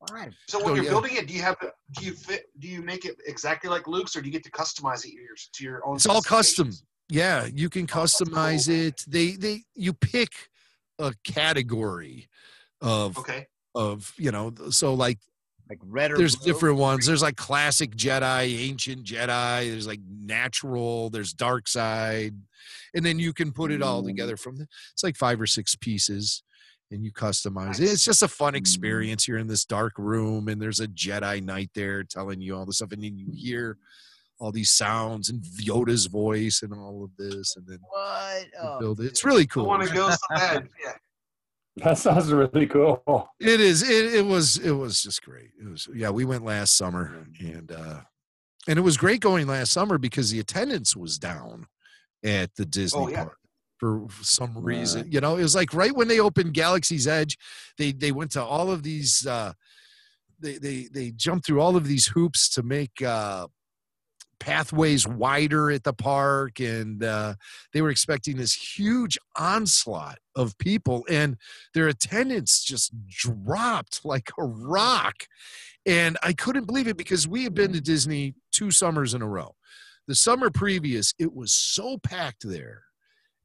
Five. So when Oh, you're yeah. building it, do you have do you fit do you make it exactly like Luke's, or do you get to customize it your, to your own? it's all custom yeah you can Oh, cool. customize it they they you pick a category of Okay. of you know so like Like red or there's blue? different ones. There's like classic jedi ancient jedi. There's like natural. There's dark side. And then you can put it all mm. together from the, it's like five or six pieces and you customize it. It's just a fun mm. experience. You're in this dark room and there's a jedi knight there telling you all this stuff and then you hear all these sounds and yoda's voice and all of this and then What? Oh, build it. it's really I cool. want to go so bad. Yeah. That sounds really cool. It is. It, it was. It was just great. It was. Yeah, we went last summer, and uh and it was great going last summer because the attendance was down at the Disney Oh, yeah. park for some reason. You know, it was like right when they opened Galaxy's Edge, they they went to all of these. uh They they they jumped through all of these hoops to make. uh pathways wider at the park and uh, they were expecting this huge onslaught of people and their attendance just dropped like a rock. And I couldn't believe it because we had been to Disney two summers in a row. The summer previous, it was so packed there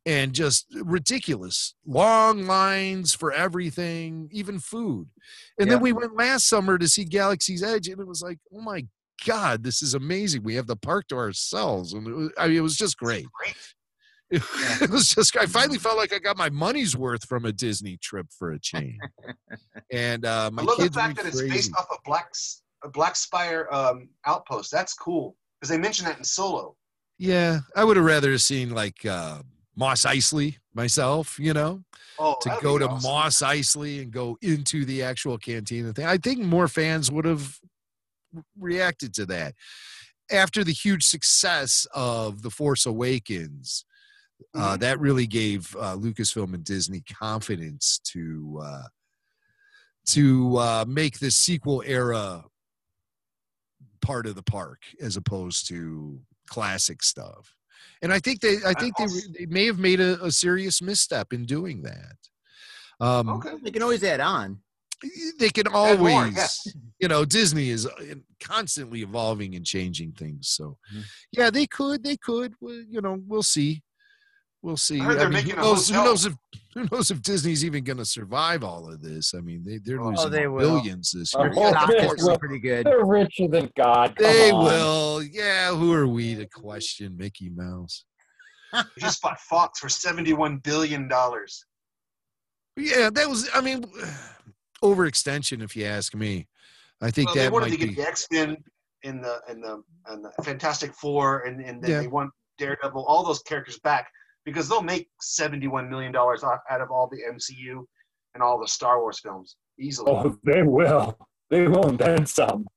and just ridiculous. Long lines for everything, even food. And then we went last summer to see Galaxy's Edge, and it was like, oh my God, this is amazing. We have the park to ourselves. And it was, I mean, it was just great. Great. It was just, I finally felt like I got my money's worth from a Disney trip for a change. And uh, my I love the fact that it's based off of Black's a Black Spire um, outpost. That's cool because they mentioned that in Solo. Yeah, I would have rather seen like uh, Mos Eisley myself, you know, Oh, to go to awesome. Mos Eisley and go into the actual cantina thing. I think more fans would have reacted to that after the huge success of The Force Awakens. Mm-hmm. Uh, that really gave uh, Lucasfilm and Disney confidence to uh, to uh, make the sequel era part of the park as opposed to classic stuff. And I think they, I think they, also- they may have made a, a serious misstep in doing that. Um, Okay. They can always add on. They can Add more, always, yes. you know, Disney is uh, constantly evolving and changing things. So, Mm-hmm. Mhm. yeah, they could, they could. Well, you know, we'll see. We'll see. heard they're who making a knows, who knows if who knows if Disney's even going to survive all of this? I mean, they they're Oh, losing they billions this Oh, year. Oh, stock they is will. pretty good. They're richer than God. Come They on. will. Yeah, who are we to question Mickey Mouse? Just bought Fox for seventy-one billion dollars. Yeah, that was. I mean, overextension, if you ask me. I think Well, they wanted might to be. get the X-Men in the in the and the Fantastic Four, and and then Yeah. they want Daredevil, all those characters back because they'll make seventy-one million dollars out out of all the MCU and all the Star Wars films easily. Oh, they will. They will, and then some.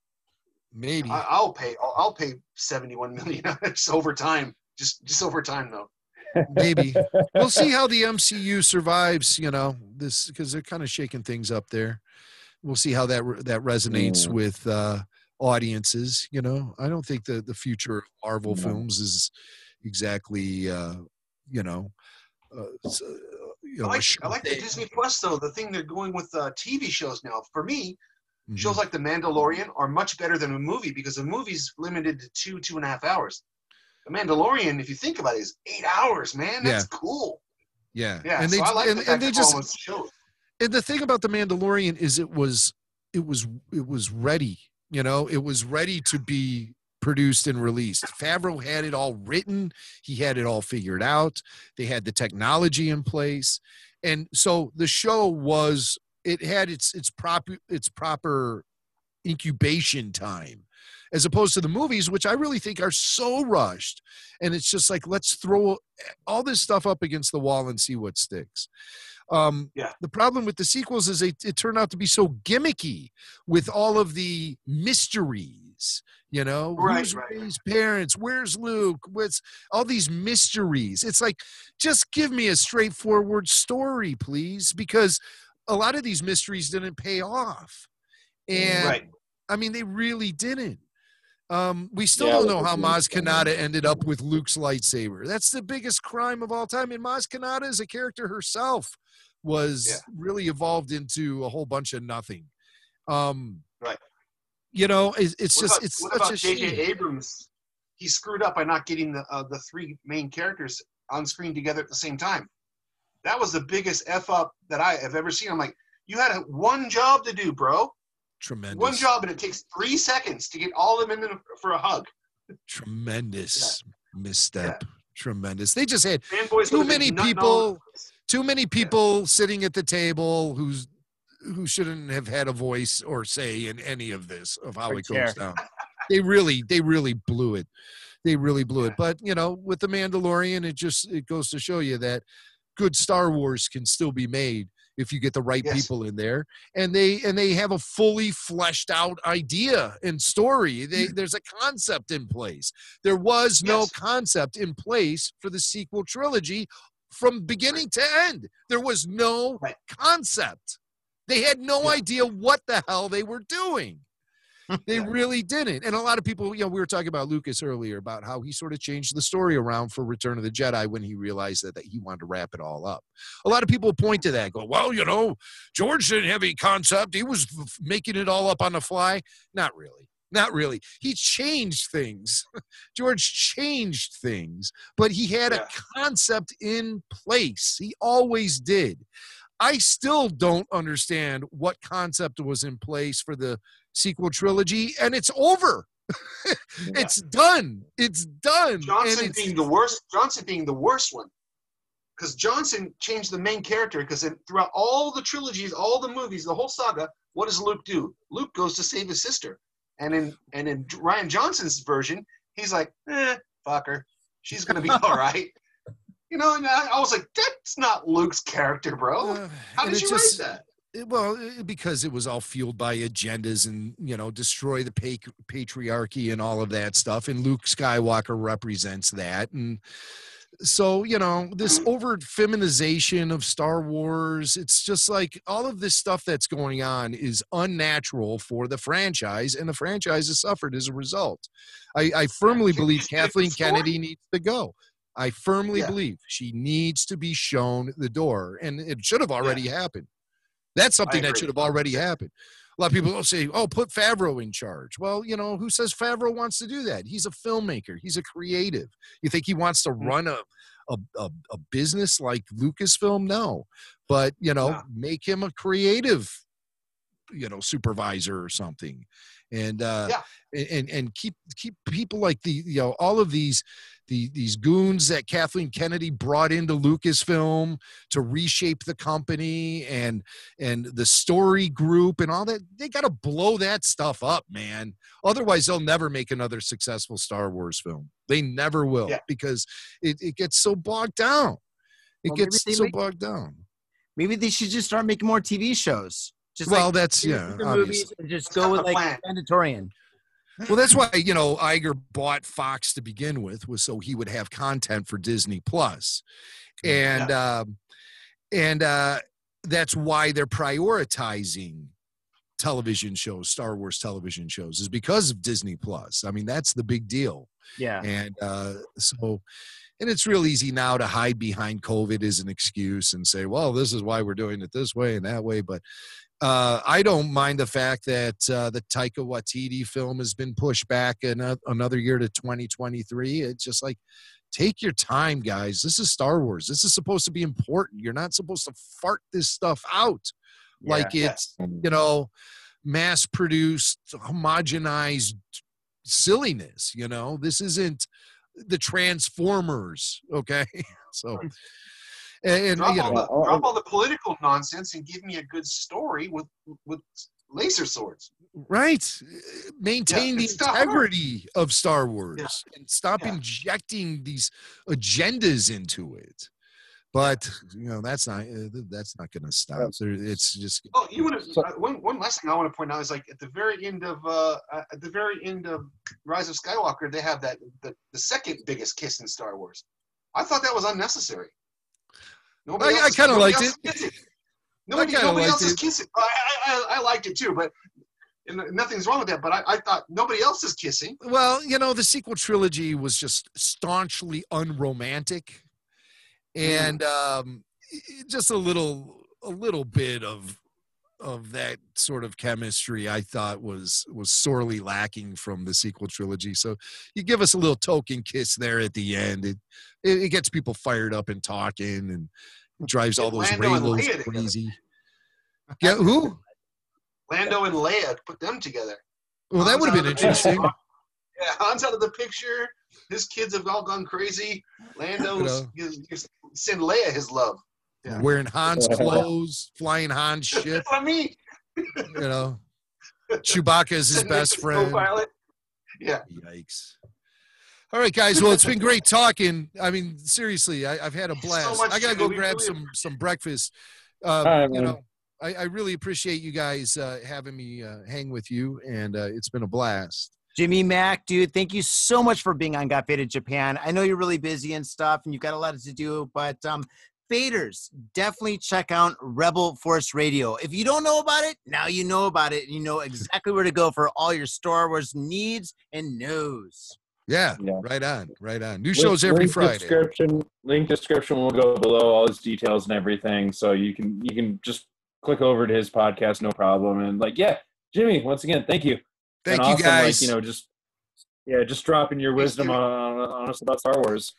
Maybe. I, I'll pay. I'll, I'll pay seventy-one million just over time. Just just over time though. Maybe we'll see how the MCU survives. You know this because they're kind of shaking things up there. We'll see how that that resonates Mm. with uh, audiences. You know, I don't think the the future of Marvel No. films is exactly uh, you know. Uh, uh, you know I a like, I like the Disney Plus though. The thing they're going with uh, TV shows now. For me, Mhm. shows like The Mandalorian are much better than a movie because a movie's limited to two two and a half hours. The Mandalorian, if you think about it, is eight hours. Man, that's cool. yeah, Yeah, and they so I like and, the and they just and the thing about the Mandalorian is it was it was it was ready. You know, it was ready to be produced and released. Favreau had it all written. He had it all figured out. They had the technology in place, and so the show was it had its its proper its proper incubation time as opposed to the movies, which I really think are so rushed. And it's just like, let's throw all this stuff up against the wall and see what sticks. Um, Yeah. The problem with the sequels is they, it turned out to be so gimmicky with all of the mysteries. You know, Right, who's right. Rey's parents? Where's Luke? What's all these mysteries? It's like, just give me a straightforward story, please, because a lot of these mysteries didn't pay off. And right. I mean, they really didn't. Um, we still Yeah, don't know how Maz. Kanata ended up with Luke's lightsaber. That's the biggest crime of all time. And Maz Kanata, as a character herself, was Yeah. really evolved into a whole bunch of nothing. Um, Right. You know, it's, just about, it's what such about a J.J. Abrams? He screwed up by not getting the uh, the three main characters on screen together at the same time. That was the biggest f up that I have ever seen. I'm like, you had a, one job to do, bro. Tremendous. One job, and it takes three seconds to get all of them in for a hug. Tremendous misstep. Tremendous. They just had Fanboys Too many people- too many people sitting at the table who's who shouldn't have had a voice or say in any of this of how Or it chair. goes down. They really, they really blew it. They really blew it. But you know, with the Mandalorian, it just it goes to show you that good Star Wars can still be made if you get the right Yes. people in there and they and they have a fully fleshed out idea and story they, there's a concept in place there was no Yes. concept in place for the sequel trilogy from beginning to end there was no Right. concept they had no Yeah. idea what the hell they were doing they really didn't. And a lot of people, you know, we were talking about Lucas earlier about how he sort of changed the story around for Return of the Jedi when he realized that, that he wanted to wrap it all up. A lot of people point to that, go, well, you know, George didn't have any concept. He was f- f- making it all up on the fly. Not really. Not really. He changed things. George changed things, but he had Yeah. a concept in place. He always did. I still don't understand what concept was in place for the sequel trilogy, and it's over. It's done. It's done. Johnson and it's, being the worst. Johnson being the worst one, because Johnson changed the main character. Because throughout all the trilogies, all the movies, the whole saga, what does Luke do? Luke goes to save his sister, and in and in Rian Johnson's version, he's like, eh, fuck her. She's gonna be all right. You know, and I, I was like, that's not Luke's character, bro. uh, How and did you just- write that? It- well, eh, because it was all fueled by agendas and you know destroy the patriarchy and all of that stuff, and Luke Skywalker represents that, and so you know this overt feminization of Star Wars. It's just like all of this stuff that's going on is unnatural for the franchise, and the franchise has suffered as a result. I, I firmly believe just get the Kathleen? Kennedy needs to go. I firmly Yeah. believe she needs to be shown the door, and it should have already happened. That's something that should have already happened. A lot of people will say, "Oh, put Favreau in charge." Well, you know, who says Favreau wants to do that? He's a filmmaker. He's a creative. You think he wants to Mm. run a a, a, a business like Lucasfilm? No, but you know, No. make him a creative, you know, supervisor or something, and uh, Yeah. and and keep keep people like the you know all of these the these goons that Kathleen Kennedy brought into Lucasfilm to reshape the company and and the story group and all that they got to blow that stuff up man otherwise they'll never make another successful Star Wars film they never will Yeah. because it, it gets so bogged down it Well, gets so make- bogged down Maybe they should just start making more TV shows. Just well like that's yeah movies and just go with like. Mandalorian. Well, that's why you know Iger bought Fox to begin with, was so he would have content for Disney Plus, and um, and uh, that's why they're prioritizing television shows, Star Wars television shows, is because of Disney Plus. I mean, that's the big deal, Yeah. and uh, so. And it's real easy now to hide behind COVID as an excuse and say, well, this is why we're doing it this way and that way. But uh, I don't mind the fact that uh, the Taika Waititi film has been pushed back ano- another year to 2023. It's just like, take your time, guys. This is Star Wars. This is supposed to be important. You're not supposed to fart this stuff out like Yeah. it's, you know, mass produced, homogenized silliness. You know, this isn't the Transformers, okay? So, and, and, Drop, you all know, the, drop all the political nonsense and give me a good story with with laser swords. right maintain Yeah, the it's Star Wars. integrity of star wars and stop Yeah. injecting these agendas into it but you know that's not uh, that's not going to stop there, it's just Oh, you want to? Uh, one one last thing I want to point out is like at the very end of uh, uh, at the very end of Rise of Skywalker, they have that the, the second biggest kiss in Star Wars. I thought that was unnecessary. Nobody I- I kinda liked it. it. is. Nobody, nobody liked else is it. kissing. I, I, I, I liked it too, but and nothing's wrong with that. But I, I thought nobody else is kissing. well you know the sequel trilogy was just staunchly unromantic and um just a little a little bit of of that sort of chemistry i thought was was sorely lacking from the sequel trilogy so you give us a little token kiss there at the end it it, it gets people fired up and talking and drives all those Lando Reylos crazy yeah who Lando and Leia put them together. well that would have been interesting Yeah, Han's out of the picture. His kids have all gone crazy. Lando's know. is, is, send Leia his love. Yeah. wearing Han's clothes, flying Han's ship. That's what I. You know, Chewbacca is his best friend. co-pilot. Yeah. Yikes! All right, guys. Well, it's been great talking. I mean, seriously, I, I've had a blast. much, I gotta go grab really- some some breakfast. Uh, right, you know, I, I really appreciate you guys uh, having me uh, hang with you, and uh, it's been a blast. Jimmy Mac, dude, thank you so much for being on Got Faded Japan. I know you're really busy and stuff, and you've got a lot to do, but um, faders, definitely check out Rebel Force Radio. If you don't know about it, now you know about it, you know exactly where to go for all your Star Wars needs and knows. Yeah, Yeah. right on, right on. New Link- shows every link Friday. Description link description will go below all his details and everything, so you can you can just click over to his podcast, no problem. And like, yeah, Jimmy, once again, thank you. Thank And you, awesome, guys. Like, you know, just yeah, just dropping your wisdom on, on, on us about Star Wars.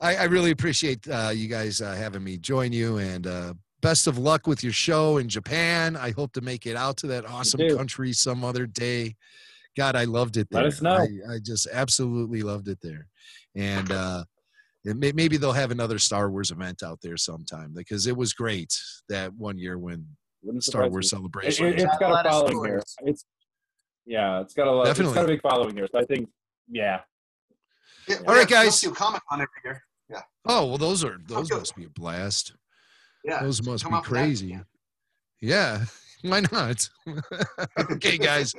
I, I really appreciate uh, you guys uh, having me join you, and uh, best of luck with your show in Japan. I hope to make it out to that awesome country some other day. God, I loved it there. Let us know. I, I just absolutely loved it there, and uh, it may, maybe they'll have another Star Wars event out there sometime because it was great that one year when Wouldn't Star Wars me. It, celebration. it, was- has A got lot a following here. It's yeah, it's got a lot. It's got a big following here. So I think yeah, yeah All right, guys. Tokyo Comic Con every year. oh well, those are those Okay. must be a blast. Yeah. Those must come be out that crazy. Yeah, why not? okay, guys,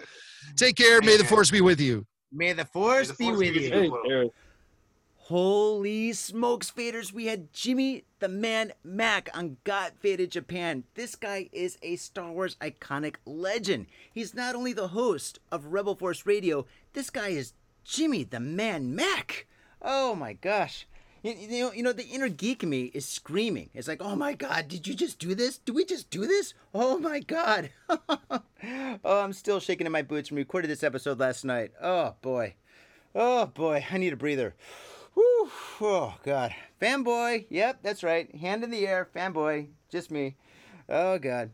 take care. May the force be with you. May the Force the be with be you. with hey, Well- Holy smokes, faders. We had Jimmy the Man Mac on Got Faded Japan. This guy is a Star Wars iconic legend. He's not only the host of Rebel Force Radio, this guy is Jimmy the Man Mac. Oh my gosh. You, you know, you know, the inner geek in me is screaming. It's like, oh my god, did you just do this? Did we just do this? Oh my god. oh, I'm still shaking in my boots from recording this episode last night. Oh boy. Oh boy, I need a breather. Whew. Oh god. Fanboy. Yep, that's right. Hand in the air. Fanboy. Just me. Oh god.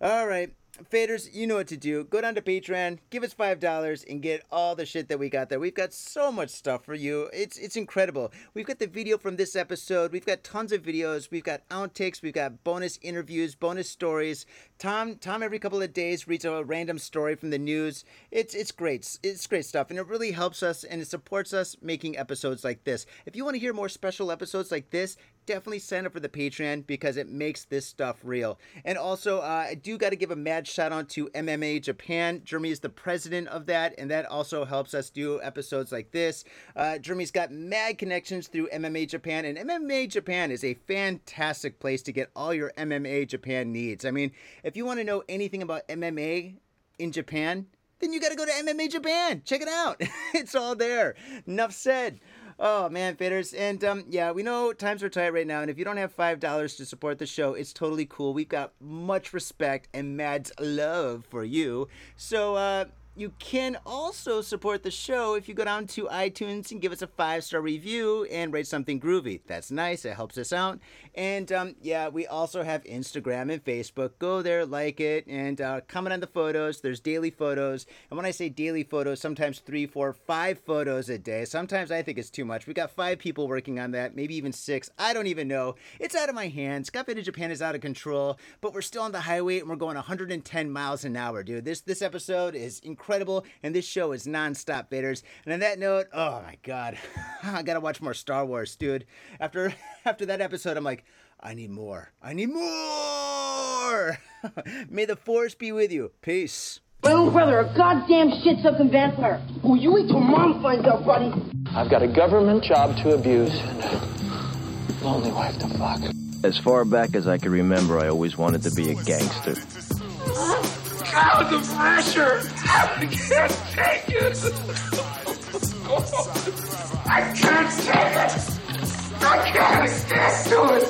All right. Faders, you know what to do. Go down to Patreon, give us five dollars, and get all the shit that we got there. We've got so much stuff for you. It's it's incredible. We've got the video from this episode. We've got tons of videos. We've got outtakes. We've got bonus interviews, bonus stories. Tom Tom every couple of days reads a random story from the news. It's it's great. It's great stuff, and it really helps us and it supports us making episodes like this. If you want to hear more special episodes like this, definitely sign up for the Patreon because it makes this stuff real. And also, uh, I do got to give a mad shout out to MMA Japan. Jeremy is the president of that, and that also helps us do episodes like this. Uh, Jeremy's got mad connections through MMA Japan, and MMA Japan is a fantastic place to get all your MMA Japan needs. I mean, if you want to know anything about MMA in Japan, then you got to go to MMA Japan. Check it out. it's all there. Enough said. Oh man, faders, and um, yeah, we know times are tight right now, and if you don't have five dollars to support the show, it's totally cool. We've got much respect and mad love for you. So uh, you can also support the show if you go down to iTunes and give us a five star review and rate something groovy. That's nice. It helps us out. And um, yeah, we also have Instagram and Facebook. Go there, like it, and uh, comment on the photos. There's daily photos. And when I say daily photos, sometimes three, four, five photos a day. Sometimes I think it's too much. We got five people working on that, maybe even six. I don't even know. It's out of my hands. Fit in Japan is out of control, but we're still on the highway and we're going 110 miles an hour, dude. This this episode is incredible, and this show is nonstop, Faders. And on that note, oh my god, I gotta watch more Star Wars, dude. After after that episode, I'm like, I need more. I need more. May the force be with you. Peace. My own brother, a goddamn shit-sucking vampire. Will you wait till mom finds out, buddy? I've got a government job to abuse and a lonely wife to fuck. As far back as I can remember, I always wanted to be a gangster. God, the pressure! I can't take it! I can't take it! I can't stand to it!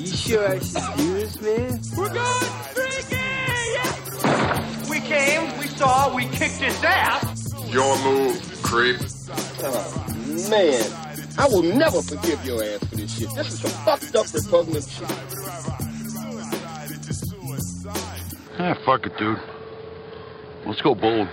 You sure I should do this, man? We're going freaking! We came, we saw, we kicked his ass! Your move, creep. Oh, man. I will never forgive your ass for this shit. This is some fucked up repugnant shit. Ah, fuck it, dude. Let's go bold.